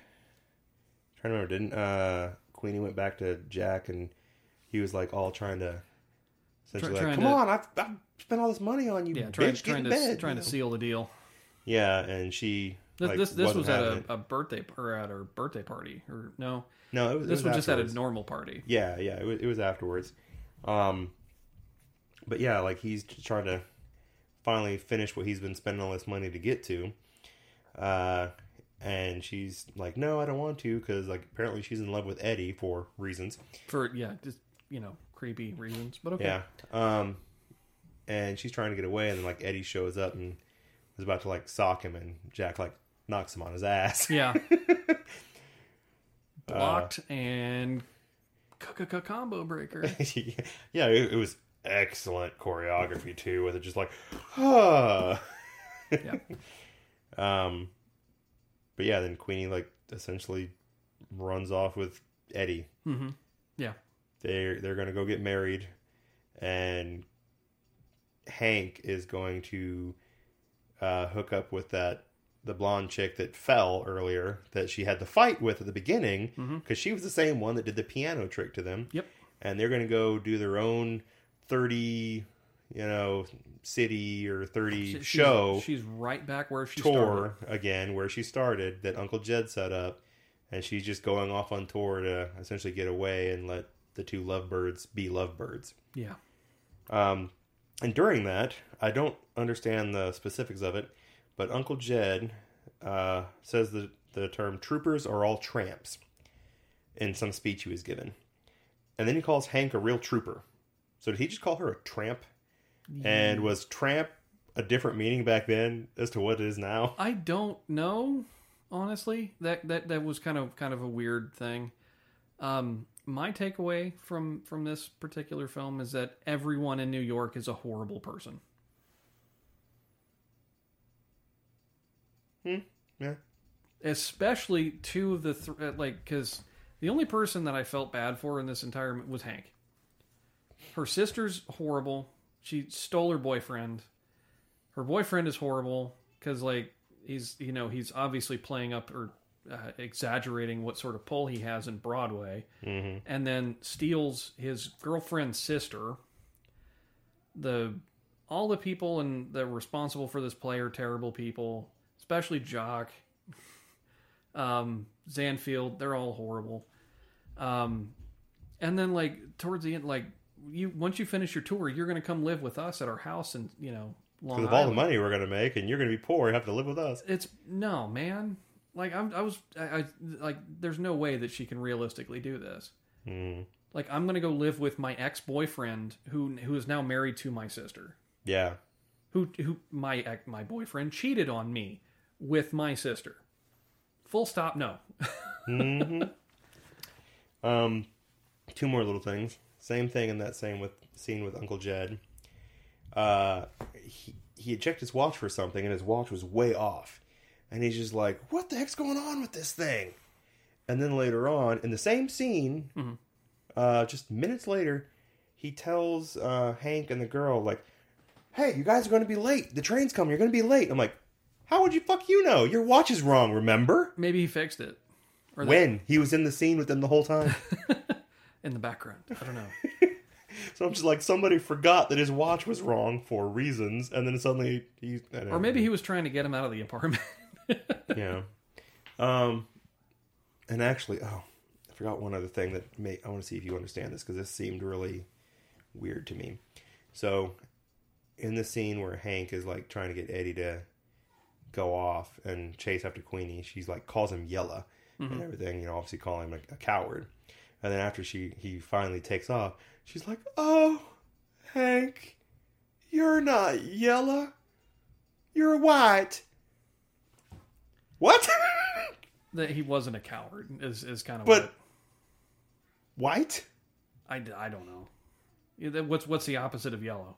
I'm trying to remember, didn't uh, Queenie went back to Jack and he was like all trying to essentially Try- like, come to- on, I've, I've spent all this money on you, Yeah, bitch, trying get trying in to bed. trying you to seal the deal. Yeah, and she This like, this, this was at a, a birthday or at her birthday party or no? no, it was, it This was, just at a normal party. Yeah, yeah, it was, it was afterwards. Um, but yeah, like he's trying to finally finish what he's been spending all this money to get to. Uh, and she's like, "No, I don't want to," because like apparently she's in love with Eddie for reasons. for yeah, just you know, creepy reasons. But okay, Yeah. Um, and she's trying to get away, and then like Eddie shows up and is about to like sock him, and Jack like knocks him on his ass. yeah. Uh, Blocked and c- combo breaker. yeah, it, it was excellent choreography too, with it just like, ah. Yeah. Um, but yeah, then Queenie like essentially runs off with Eddie. hmm Yeah. They're they're gonna go get married, and Hank is going to uh, hook up with that the blonde chick that fell earlier that she had the fight with at the beginning because she was the same one that did the piano trick to them. Yep. And they're gonna go do their own thirty, you know, city or thirty She- she's- show She's right back where she tour started. again where she started that Uncle Jed set up, and she's just going off on tour to essentially get away and let the two lovebirds be lovebirds. Yeah. Um, and during that, I don't understand the specifics of it, but Uncle Jed uh, says the the term "troopers are all tramps" in some speech he was given, and then he calls Hank a real trooper. So did he just call her a tramp? And was tramp a different meaning back then as to what it is now? I don't know, honestly. That that that was kind of kind of a weird thing. Um, my takeaway from from this particular film is that everyone in New York is a horrible person. Hmm. Yeah. Especially two of the th- uh, like because the only person that I felt bad for in this entire was Hank. Her sister's horrible. She stole her boyfriend. Her boyfriend is horrible because like he's you know he's obviously playing up or uh, exaggerating what sort of pull he has in Broadway, Mm-hmm. and then steals his girlfriend's sister. The all the people and that responsible for this play are terrible people, especially Jock, um, Zanfield. They're all horrible. Um, and then like towards the end, like you once you finish your tour, you're going to come live with us at our house, and you know Long Because of all the money we're gonna make, and you're gonna be poor, you have to live with us. It's no man. Like I'm, I was, I, I like. There's no way that she can realistically do this. Mm. Like I'm gonna go live with my ex boyfriend who who is now married to my sister. Yeah, Who who my ex- my boyfriend cheated on me with my sister. Full stop. No. Um, two more little things. Same thing in that same with scene with Uncle Jed. Uh, he he had checked his watch for something, and his watch was way off. And he's just like, "What the heck's going on with this thing?" And then later on, in the same scene, uh, just minutes later, he tells uh, Hank and the girl, like, "Hey, you guys are going to be late. The train's coming. You're going to be late." I'm like, "How would you fuck you know? Your watch is wrong. Remember Maybe he fixed it. Or that- when he was in the scene with them the whole time?" in the background. I don't know. So I'm just like somebody forgot that his watch was wrong for reasons, and then suddenly he. I don't or maybe he was trying to get him out of the apartment. yeah. Um, and actually, oh, I forgot one other thing that may I want to see if you understand this because this seemed really weird to me. So, in the scene where Hank is like trying to get Eddie to go off and chase after Queenie, she's like calls him Yella and everything. You know, obviously calling him a, a coward. And then after she he finally takes off, she's like, "Oh, Hank, you're not yellow. You're white." What? That he wasn't a coward is is kind of but white? I, I don't know. What's what's the opposite of yellow?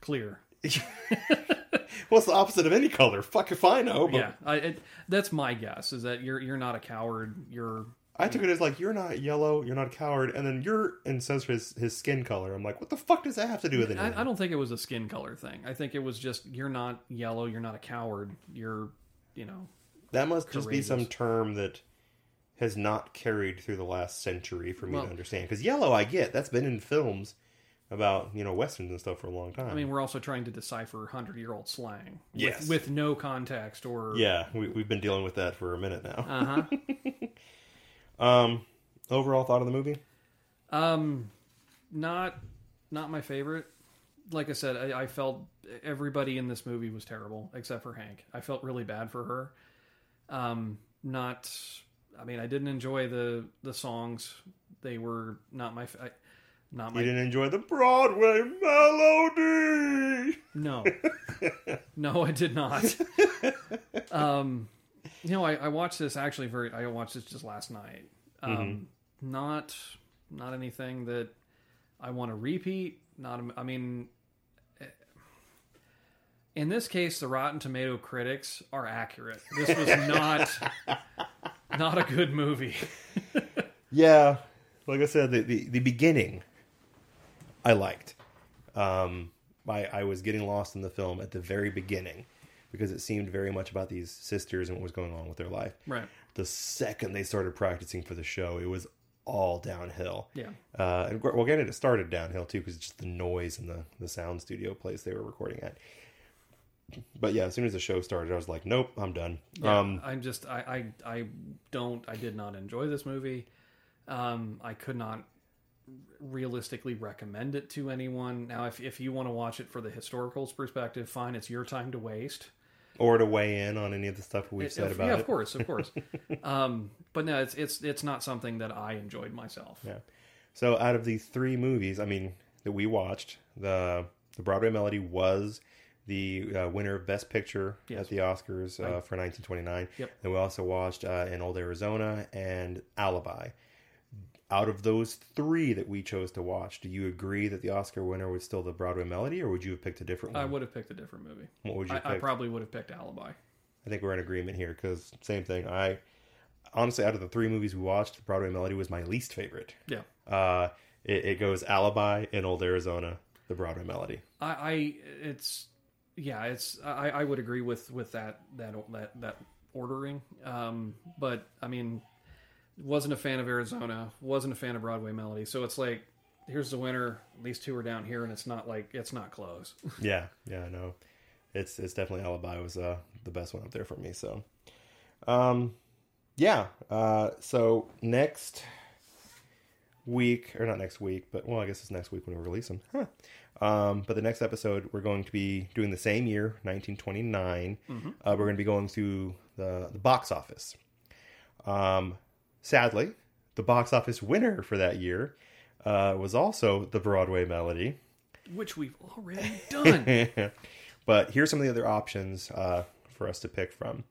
Clear. What's the opposite of any color? Fuck if I know. But yeah, I, it, that's my guess. Is that you're you're not a coward. You're I took it as like you're not yellow, you're not a coward, and then you're and says his his skin color. I'm like, what the fuck does that have to do with it? I, I don't think it was a skin color thing. I think it was just you're not yellow. You're not a coward. You're you know that must just be some term that has not carried through the last century for me Well- to understand. Because yellow, I get that's been in films about you know westerns and stuff for a long time. I mean, we're also trying to decipher hundred year old slang Yes. with, with no context or yeah, we, we've been dealing with that for a minute now. Uh huh. Um, overall thought of the movie? um, not not my favorite. Like I said, I, I felt everybody in this movie was terrible except for Hank. I felt really bad for her. Um, not. I mean, I didn't enjoy the the songs. They were not my. I, not You didn't enjoy the Broadway melody? No, no, I did not. um, you know, I, I watched this actually very. I watched this just last night. Um, Not, not anything that I want to repeat. Not, I mean, eh, in this case, the Rotten Tomato critics are accurate. This was not, not a good movie. Yeah, like I said, the the, the beginning I liked. Um, I I was getting lost in the film at the very beginning because it seemed very much about these sisters and what was going on with their life. Right. The second they started practicing for the show, it was all downhill. Yeah. Uh, and well, granted, it started downhill too because it's just the noise and the the sound studio place they were recording at. But yeah, as soon as the show started, I was like, "Nope, I'm done." Yeah, Um, I'm just I, I I don't I did not enjoy this movie. Um, I could not realistically recommend it to anyone. Now, if if you want to watch it for the historicals perspective, fine, it's your time to waste. or to weigh in on any of the stuff we've said If- about yeah, it. of course, of course. um, but no, it's it's it's not something that I enjoyed myself. Yeah. So out of the three movies, I mean, that we watched, the the Broadway Melody was the uh, winner of Best Picture Yes. at the Oscars uh, for 1929. Yep. And we also watched uh, In Old Arizona and Alibi. Out of those three that we chose to watch, do you agree that the Oscar winner was still the Broadway Melody, or would you have picked a different one? I would have picked a different movie. what would you I, I probably would have picked Alibi. I think we're in agreement here because same thing. I honestly, out of the three movies we watched, the Broadway Melody was my least favorite. Yeah. Uh, it, it goes Alibi in Old Arizona, the Broadway Melody. I, I it's yeah, it's I, I would agree with with that that that that ordering. Um, but I mean, wasn't a fan of Arizona, wasn't a fan of Broadway Melody. So it's like here's the winner. These two are down here, and it's not like it's not close. Yeah, yeah, no, it's it's definitely Alibi was uh, the best one up there for me. So, um, yeah. Uh, so next week, or not next week, but well, I guess it's next week when we release them. Huh. Um, but the next episode, we're going to be doing the same year, 1929. Uh, we're going to be going through the, the box office. Um, sadly, the box office winner for that year uh, was also the Broadway Melody. Which we've already done. but here's some of the other options uh, for us to pick from.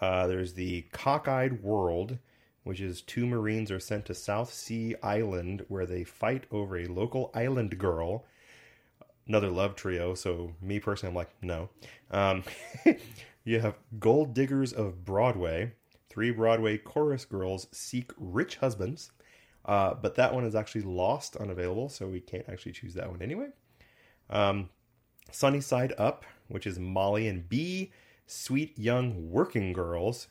Uh, there's the Cockeyed World, which is two Marines are sent to South Sea Island where they fight over a local island girl. Another love trio. So me personally, I'm like, no. Um, you have Gold Diggers of Broadway. Three Broadway chorus girls seek rich husbands. Uh, but that one is actually lost, unavailable, so we can't actually choose that one anyway. Um, Sunny Side Up, which is Molly and Bee, sweet young working girls.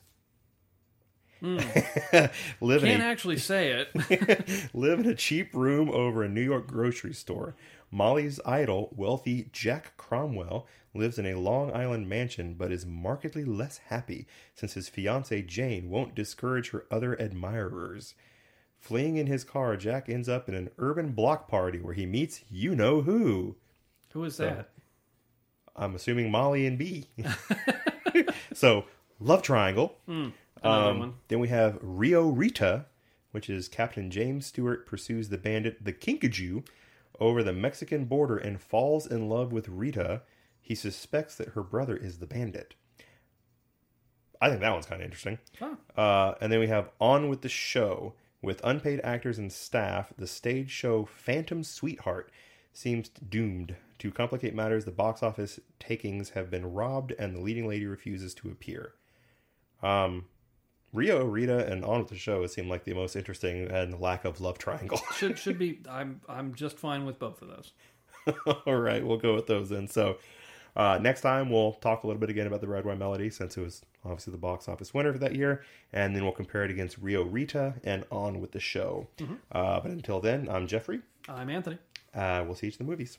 live, Can't a, actually say it. live in a cheap room over a New York grocery store. Molly's idol, wealthy Jack Cromwell, lives in a Long Island mansion but is markedly less happy since his fiancee Jane won't discourage her other admirers. Fleeing in his car, Jack ends up in an urban block party where he meets you know who. Who is that? I'm assuming Molly and Bee. so, love triangle. Another Um, one. Then we have Rio Rita, which is Captain James Stewart pursues the bandit the Kinkajou over the Mexican border and falls in love with Rita. He suspects that her brother is the bandit. I think that one's kind of interesting. Oh, Uh, and then we have On with the Show. With unpaid actors and staff, the stage show Phantom Sweetheart seems doomed. To complicate matters, the box office takings have been robbed and the leading lady refuses to appear. Um, Rio, Rita, and On with the Show seem like the most interesting and lack of love triangle. should should be. I'm I'm just fine with both of those. All right, we'll go with those then. So, uh, next time we'll talk a little bit again about the Red Wine Melody since it was obviously the box office winner for that year, and then we'll compare it against Rio Rita and On with the Show. Uh, but until then, I'm Jeffrey. I'm Anthony. Uh, we'll see you at the movies.